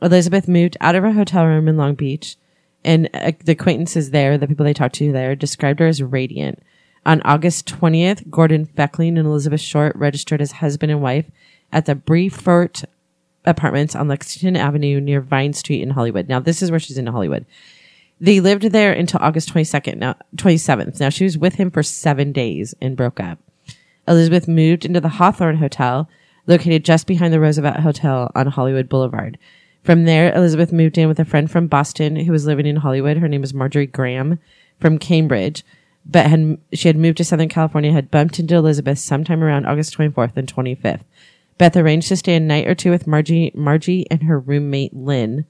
Elizabeth moved out of her hotel room in Long Beach, and uh, the acquaintances there, the people they talked to there, described her as radiant. On August 20th, Gordon Fickling and Elizabeth Short registered as husband and wife at the Brefort Apartments on Lexington Avenue near Vine Street in Hollywood. Now, this is where she's in Hollywood. They lived there until August 22nd, now 27th. Now, she was with him for seven days and broke up. Elizabeth moved into the Hawthorne Hotel, located just behind the Roosevelt Hotel on Hollywood Boulevard. From there, Elizabeth moved in with a friend from Boston who was living in Hollywood. Her name was Marjorie Graham from Cambridge but had she had moved to Southern California, had bumped into Elizabeth sometime around August 24th and 25th. Beth arranged to stay a night or two with Margie, Margie and her roommate Lynn.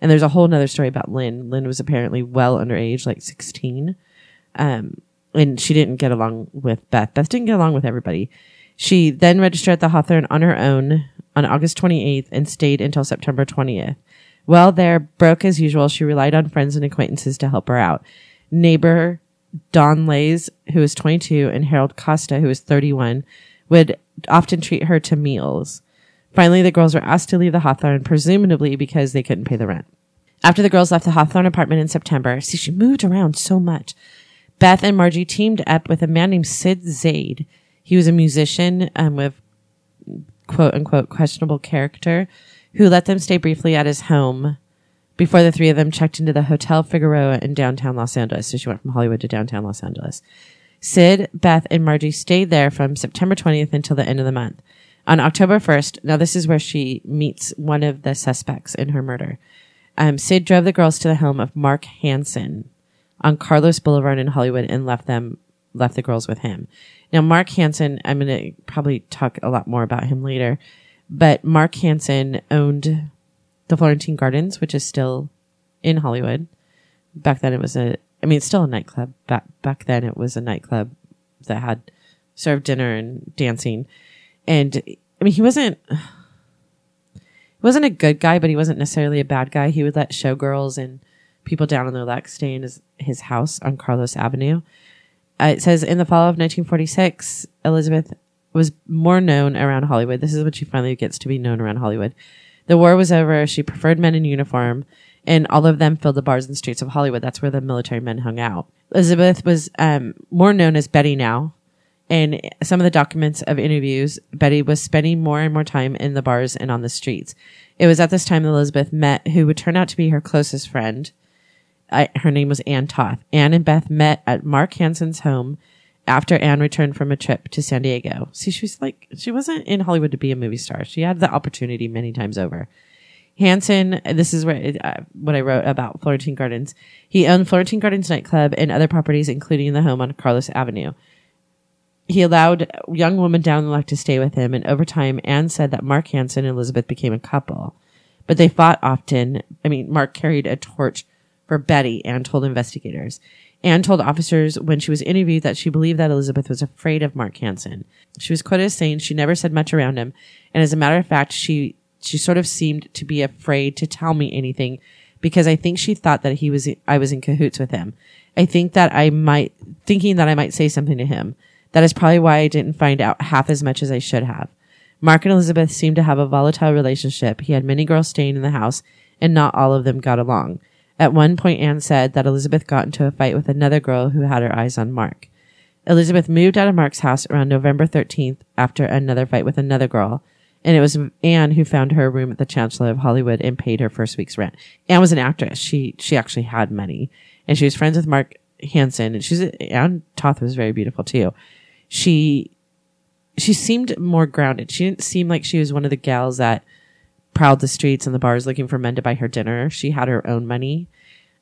And there's a whole other story about Lynn. Lynn was apparently well underage, like 16. Um, and she didn't get along with Beth. Beth didn't get along with everybody. She then registered at the Hawthorne on her own on August 28th and stayed until September 20th. While there, broke as usual, she relied on friends and acquaintances to help her out. Neighbor Don Lays, who was 22, and Harold Costa, who was 31, would often treat her to meals. Finally, the girls were asked to leave the Hawthorne, presumably because they couldn't pay the rent. After the girls left the Hawthorne apartment in September, see, she moved around so much. Beth and Margie teamed up with a man named Sid Zaid. He was a musician um, with quote unquote questionable character who let them stay briefly at his home before the three of them checked into the Hotel Figueroa in downtown Los Angeles. So she went from Hollywood to downtown Los Angeles. Sid, Beth, and Margie stayed there from September 20th until the end of the month. On October 1st, now this is where she meets one of the suspects in her murder. Um, Sid drove the girls to the home of Mark Hansen on Carlos Boulevard in Hollywood and left them, left the girls with him. Now, Mark Hansen, I'm going to probably talk a lot more about him later, but Mark Hansen owned the Florentine Gardens, which is still in Hollywood. Back then it was a, I mean, it's still a nightclub. Back, back then it was a nightclub that had served dinner and dancing. And I mean, he wasn't, he wasn't a good guy, but he wasn't necessarily a bad guy. He would let showgirls and people down on their luck stay in his, his house on Carlos Avenue. Uh, it says in the fall of 1946, Elizabeth was more known around Hollywood. This is when she finally gets to be known around Hollywood the war was over. She preferred men in uniform, and all of them filled the bars and streets of Hollywood. That's where the military men hung out. Elizabeth was um, more known as Betty now. In some of the documents of interviews, Betty was spending more and more time in the bars and on the streets. It was at this time that Elizabeth met who would turn out to be her closest friend. I, her name was Ann Toth. Ann and Beth met at Mark Hansen's home after Anne returned from a trip to San Diego. See, she was like, she wasn't in Hollywood to be a movie star. She had the opportunity many times over. Hansen, this is uh, what I wrote about Florentine Gardens. He owned Florentine Gardens nightclub and other properties, including the home on Carlos Avenue. He allowed young woman down the luck to stay with him, and over time, Anne said that Mark Hansen and Elizabeth became a couple. But they fought often. I mean, Mark carried a torch for Betty, Anne told investigators. Anne told officers when she was interviewed that she believed that Elizabeth was afraid of Mark Hansen. She was quoted as saying she never said much around him, and as a matter of fact, she she sort of seemed to be afraid to tell me anything because I think she thought that he was I was in cahoots with him. I think that I might thinking that I might say something to him. That is probably why I didn't find out half as much as I should have. Mark and Elizabeth seemed to have a volatile relationship. He had many girls staying in the house, and not all of them got along. At one point, Anne said that Elizabeth got into a fight with another girl who had her eyes on Mark. Elizabeth moved out of Mark's house around November 13th after another fight with another girl, and it was Anne who found her room at the Chancellor of Hollywood and paid her first week's rent. Anne was an actress. She she actually had money, and she was friends with Mark Hansen, and she's Anne Toth was very beautiful too. She she seemed more grounded. She didn't seem like she was one of the gals that prowled the streets and the bars looking for men to buy her dinner. She had her own money.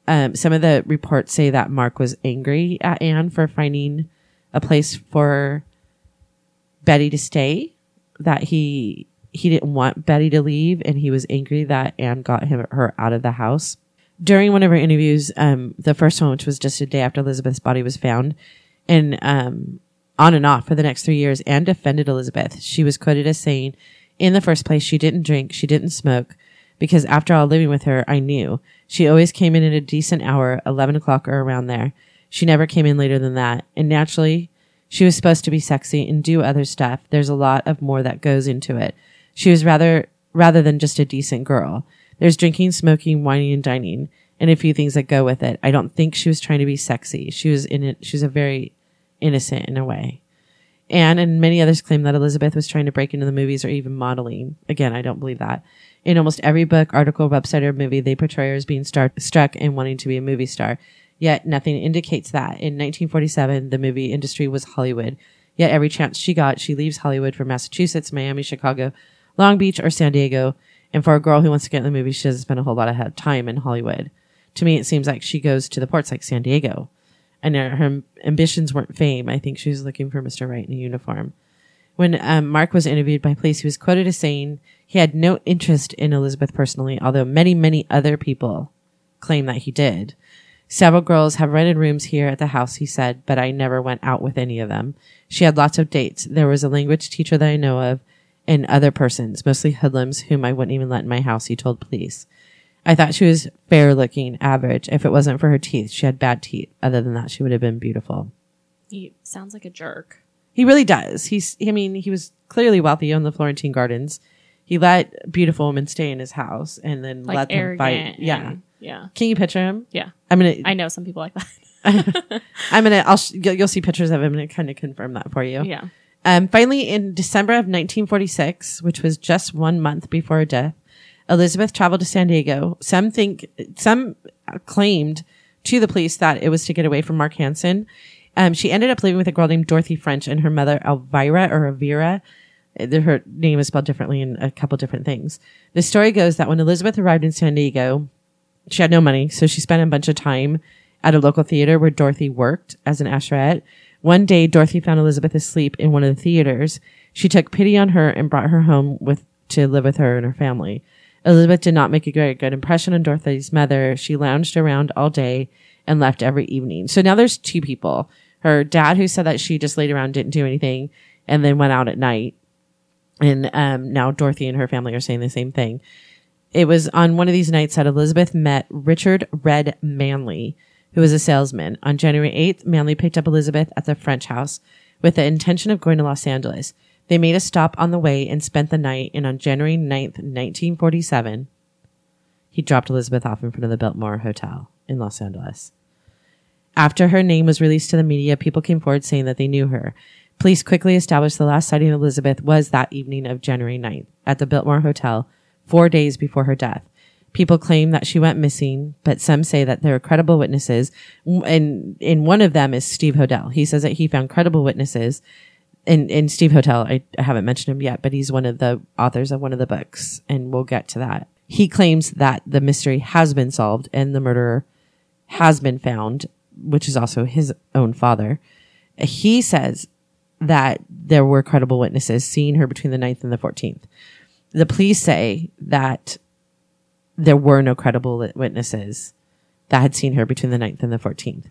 Um, some of the reports say that Mark was angry at Anne for finding a place for Betty to stay, that he he didn't want Betty to leave, and he was angry that Anne got him her out of the house. During one of her interviews, um, the first one, which was just a day after Elizabeth's body was found, and um, on and off for the next three years, Anne defended Elizabeth. She was quoted as saying, in the first place, she didn't drink, she didn't smoke, because after all living with her, I knew. She always came in at a decent hour, 11 o'clock or around there. She never came in later than that. And naturally, she was supposed to be sexy and do other stuff. There's a lot of more that goes into it. She was rather, rather than just a decent girl. There's drinking, smoking, whining, and dining, and a few things that go with it. I don't think she was trying to be sexy. She was in it. She was a very innocent in a way. Anne and many others claim that Elizabeth was trying to break into the movies or even modeling. Again, I don't believe that. In almost every book, article, website, or movie, they portray her as being star- struck and wanting to be a movie star. Yet nothing indicates that. In 1947, the movie industry was Hollywood. Yet every chance she got, she leaves Hollywood for Massachusetts, Miami, Chicago, Long Beach, or San Diego. And for a girl who wants to get in the movie, she doesn't spend a whole lot of time in Hollywood. To me, it seems like she goes to the ports like San Diego and her ambitions weren't fame. I think she was looking for Mr. Right in a uniform. When um, Mark was interviewed by police, he was quoted as saying he had no interest in Elizabeth personally, although many, many other people claim that he did. Several girls have rented rooms here at the house, he said, but I never went out with any of them. She had lots of dates. There was a language teacher that I know of and other persons, mostly hoodlums, whom I wouldn't even let in my house, he told police. I thought she was fair looking, average. If it wasn't for her teeth, she had bad teeth. Other than that, she would have been beautiful. He sounds like a jerk. He really does. He's, I mean, he was clearly wealthy, owned the Florentine Gardens. He let beautiful women stay in his house and then Like let them fight. Yeah. yeah. Can you picture him? Yeah. I'm gonna, I know some people like that. I'm gonna, I'll, sh- you'll you'll see pictures of him and kind of confirm that for you. yeah. Um, finally, in December of 1946, which was just one month before her death, Elizabeth traveled to San Diego. Some think, some claimed to the police that it was to get away from Mark Hansen. Um, she ended up living with a girl named Dorothy French and her mother Elvira or Elvira. Uh, Her name is spelled differently in a couple different things. The story goes that when Elizabeth arrived in San Diego, she had no money, so she spent a bunch of time at a local theater where Dorothy worked as an usherette. One day, Dorothy found Elizabeth asleep in one of the theaters. She took pity on her and brought her home with to live with her and her family. Elizabeth did not make a very good impression on Dorothy's mother. She lounged around all day and left every evening. So now there's two people. Her dad, who said that she just laid around, didn't do anything, and then went out at night. And um, now Dorothy and her family are saying the same thing. It was on one of these nights that Elizabeth met Richard Red Manley, who was a salesman. On January 8th, Manley picked up Elizabeth at the French house with the intention of going to Los Angeles. They made a stop on the way and spent the night, and on January 9th, 1947, he dropped Elizabeth off in front of the Biltmore Hotel in Los Angeles. After her name was released to the media, people came forward saying that they knew her. Police quickly established the last sighting of Elizabeth was that evening of January 9th at the Biltmore Hotel, four days before her death. People claim that she went missing, but some say that there are credible witnesses. And, and one of them is Steve Hodel. He says that he found credible witnesses. And, and Steve Hodel, I, I haven't mentioned him yet, but he's one of the authors of one of the books, and we'll get to that. He claims that the mystery has been solved and the murderer has been found, which is also his own father. He says that there were credible witnesses seeing her between the 9th and the 14th. The police say that there were no credible witnesses that had seen her between the 9th and the 14th.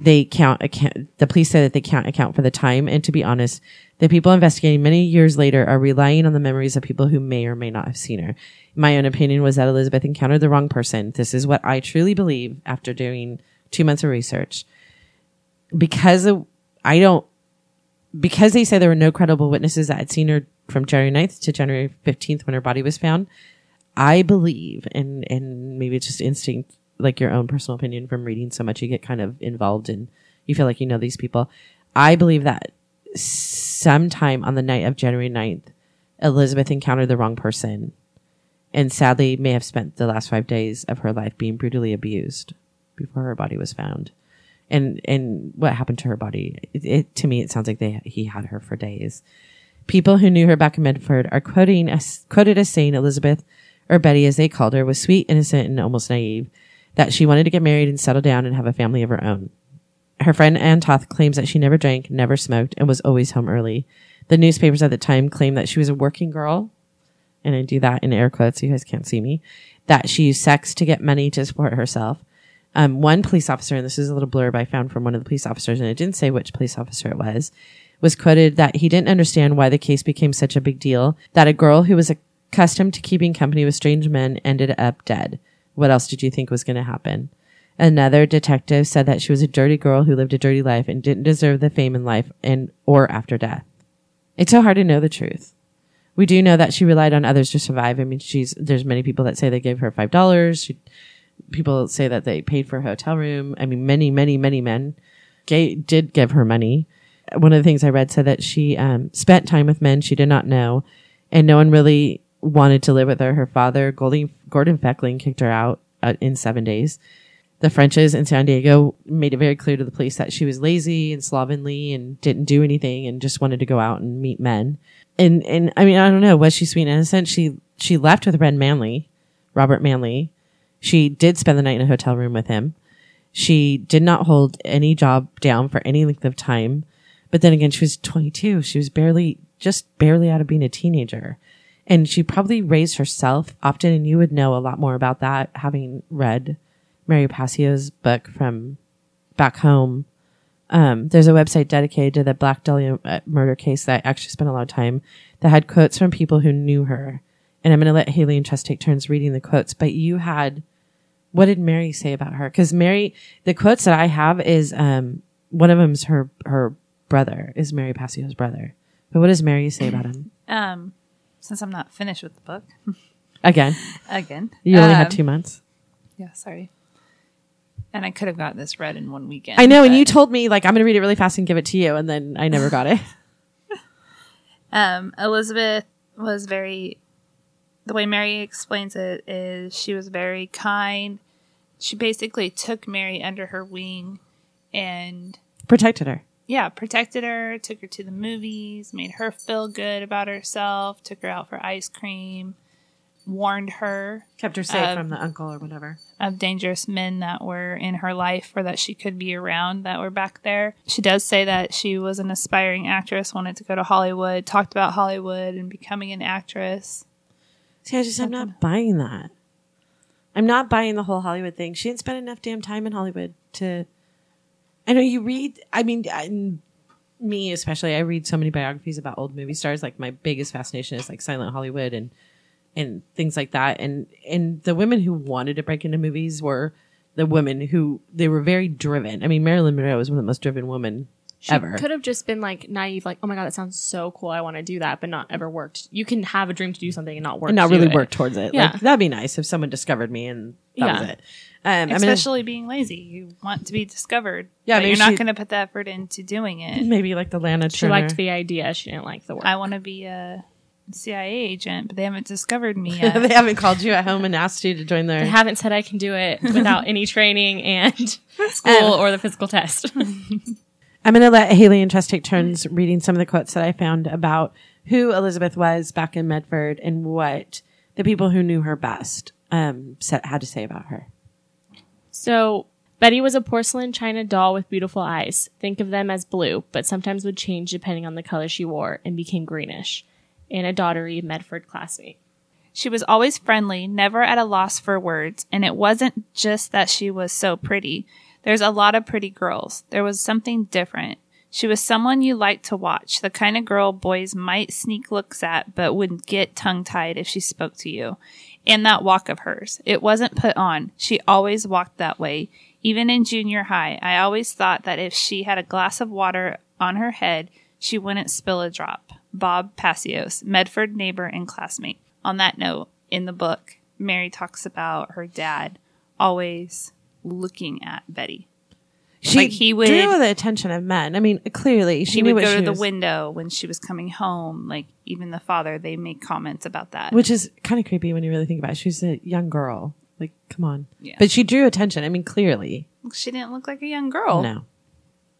They count account, the police say that they can't account for the time. And to be honest, the people investigating many years later are relying on the memories of people who may or may not have seen her. My own opinion was that Elizabeth encountered the wrong person. This is what I truly believe after doing two months of research. Because of, I don't, because they say there were no credible witnesses that had seen her from January 9th to January 15th when her body was found, I believe, and, and maybe it's just instinct, like your own personal opinion from reading so much, you get kind of involved and you feel like you know these people. I believe that sometime on the night of January 9th, Elizabeth encountered the wrong person and sadly may have spent the last five days of her life being brutally abused before her body was found. And, and what happened to her body? It, it, to me, it sounds like they, he had her for days. People who knew her back in Medford are quoting as, quoted as saying Elizabeth, or Betty as they called her, was sweet, innocent, and almost naive, that she wanted to get married and settle down and have a family of her own. Her friend Ann Toth claims that she never drank, never smoked, and was always home early. The newspapers at the time claimed that she was a working girl, and I do that in air quotes, you guys can't see me, that she used sex to get money to support herself. Um, one police officer, and this is a little blurb I found from one of the police officers, and it didn't say which police officer it was, was quoted that he didn't understand why the case became such a big deal, that a girl who was accustomed to keeping company with strange men ended up dead. What else did you think was going to happen? Another detective said that she was a dirty girl who lived a dirty life and didn't deserve the fame in life and or after death. It's so hard to know the truth. We do know that she relied on others to survive. I mean, she's there's many people that say they gave her five dollars. People say that they paid for a hotel room. I mean, many, many, many men gay, did give her money. One of the things I read said that she um, spent time with men she did not know, and no one really wanted to live with her. Her father, Gordon, Gordon Fickling, kicked her out uh, in seven days the Frenches in San Diego made it very clear to the police that she was lazy and slovenly and didn't do anything and just wanted to go out and meet men. And and I mean I don't know was she sweet and innocent? She she left with Red Manley, Robert Manley. She did spend the night in a hotel room with him. She did not hold any job down for any length of time. But then again, she was 22. She was barely, just barely out of being a teenager. And she probably raised herself often. And you would know a lot more about that having read Mary Pacios' book from back home. Um, there's a website dedicated to the Black Dahlia uh, murder case that I actually spent a lot of time that had quotes from people who knew her. And I'm going to let Haley and Trust take turns reading the quotes, but you had, what did Mary say about her? Cause Mary, the quotes that I have is, um, one of them's her, her brother is Mary Pacios' brother. But what does Mary say about him? Um, since I'm not finished with the book. Again. Again. You only um, had two months. Yeah, sorry. And I could have gotten this read in one weekend. I know, and you told me like I'm going to read it really fast and give it to you, and then I never got it. um, Elizabeth was very. The way Mary explains it is she was very kind. She basically took Mary under her wing and protected her. Yeah, protected her, took her to the movies, made her feel good about herself, took her out for ice cream, warned her, kept her safe of, from the uncle or whatever of dangerous men that were in her life or that she could be around that were back there. She does say that she was an aspiring actress, wanted to go to Hollywood, talked about Hollywood and becoming an actress. See, I just I'm not buying that. I'm not buying the whole Hollywood thing. She didn't spend enough damn time in Hollywood to. I know you read. I mean, I, me especially. I read so many biographies about old movie stars. Like my biggest fascination is like silent Hollywood and and things like that. And and the women who wanted to break into movies were the women who they were very driven. I mean, Marilyn Monroe was one of the most driven women she ever. Could have just been like naive, like, oh my god, that sounds so cool. I want to do that, but not ever worked. You can have a dream to do something and not work, and not really it. work towards it. Yeah, like, that'd be nice if someone discovered me and that yeah. was it. Um, Especially I mean, being lazy, you want to be discovered. Yeah, you're not going to put the effort into doing it. Maybe like the Lana. She liked the idea. She didn't like the work. I want to be a CIA agent, but they haven't discovered me yet. they haven't called you at home and asked you to join their. They haven't said I can do it without any training and school um, or the physical test. I'm going to let Haley and Trust take turns reading some of the quotes that I found about who Elizabeth was back in Medford and what the people who knew her best um, said, had to say about her. So Betty was a porcelain china doll with beautiful eyes. Think of them as blue, but sometimes would change depending on the color she wore and became greenish. And a Daughtery, Medford classmate. She was always friendly, never at a loss for words, and it wasn't just that she was so pretty. There's a lot of pretty girls. There was something different. She was someone you liked to watch, the kind of girl boys might sneak looks at, but wouldn't get tongue tied if she spoke to you. And that walk of hers. It wasn't put on. She always walked that way. Even in junior high, I always thought that if she had a glass of water on her head, she wouldn't spill a drop. Bob Pacios, Medford neighbor and classmate. On that note, in the book, Mary talks about her dad always looking at Betty. She Like, he would- drew the attention of men. I mean, clearly she She knew would what go she to the was- window when she was coming home. Like even the father, they make comments about that. which is kind of creepy when you really think about it. She was a young girl. Like, come on. Yeah. But she drew attention. I mean, clearly. she didn't look like a young girl. No.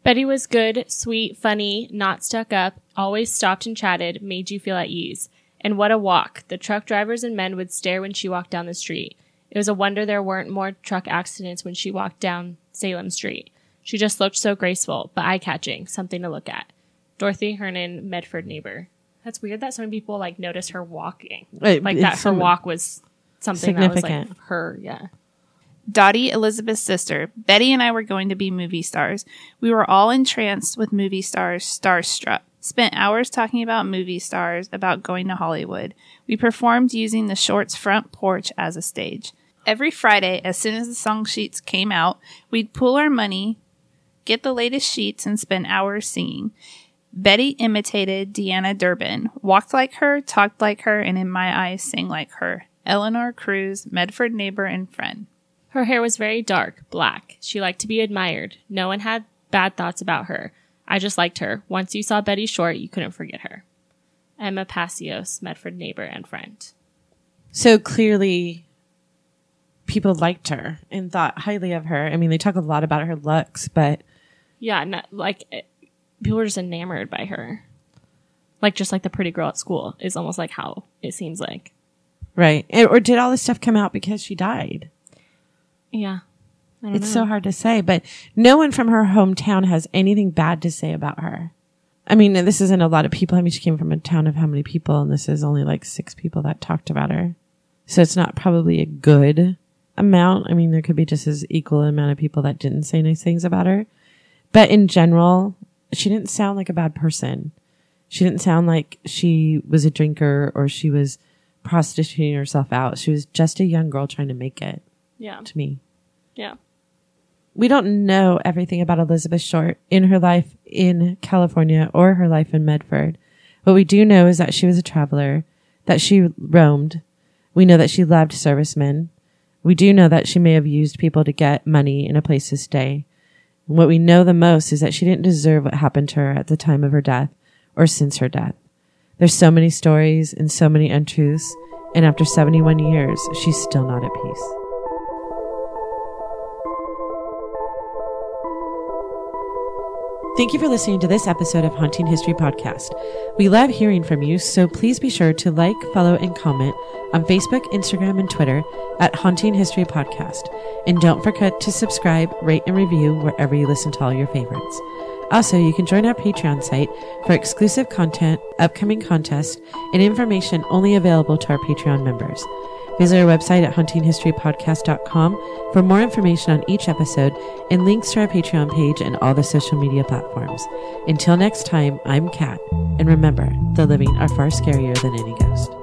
Betty was good, sweet, funny, not stuck up, always stopped and chatted, made you feel at ease. And what a walk. The truck drivers and men would stare when she walked down the street. It was a wonder there weren't more truck accidents when she walked down Salem Street. She just looked so graceful, but eye catching, something to look at. Dorothy Hernan, Medford neighbor. That's weird that so many people like notice her walking. Right, like that her walk was something that was like Significant. her, yeah. Dottie, Elizabeth's sister, Betty and I were going to be movie stars. We were all entranced with movie stars, starstruck. Spent hours talking about movie stars, about going to Hollywood. We performed using the short's front porch as a stage. Every Friday, as soon as the song sheets came out, we'd pool our money, get the latest sheets, and spend hours singing. Betty imitated Deanna Durbin, walked like her, talked like her, and in my eyes sang like her. Eleanor Cruz, Medford neighbor and friend. Her hair was very dark, black. She liked to be admired. No one had bad thoughts about her. I just liked her. Once you saw Betty Short, you couldn't forget her. Emma Pacios, Medford neighbor and friend. So clearly, people liked her and thought highly of her. I mean, they talk a lot about her looks, but Yeah, not, like it, people were just enamored by her. Like just like the pretty girl at school is almost like how it seems like. right. And- Or did all this stuff come out because she died? Yeah. I don't It's know. so hard to say, but no one from her hometown has anything bad to say about her. I mean, this isn't a lot of people. I mean, she came from a town of how many people, and this is only like six people that talked about her. So it's not probably a good amount. I mean, there could be just as equal amount of people that didn't say nice things about her. But in general, she didn't sound like a bad person. She didn't sound like she was a drinker or she was prostituting herself out. She was just a young girl trying to make it Yeah. to me Yeah. we don't know everything about Elizabeth Short in her life in California or her life in Medford. What we do know is that she was a traveler, that she roamed. We know that she loved servicemen. We do know that she may have used people to get money and a place to stay. What we know the most is that she didn't deserve what happened to her at the time of her death or since her death. There's so many stories and so many untruths, and after 71 years, she's still not at peace. Thank you for listening to this episode of Haunting History Podcast. We love hearing from you, so please be sure to like, follow, and comment on Facebook, Instagram, and Twitter at Haunting History Podcast. And don't forget to subscribe, rate, and review wherever you listen to all your favorites. Also, you can join our Patreon site for exclusive content, upcoming contests, and information only available to our Patreon members. Visit our website at hauntinghistorypodcast.com for more information on each episode and links to our Patreon page and all the social media platforms. Until next time, I'm Kat, and remember, the living are far scarier than any ghost.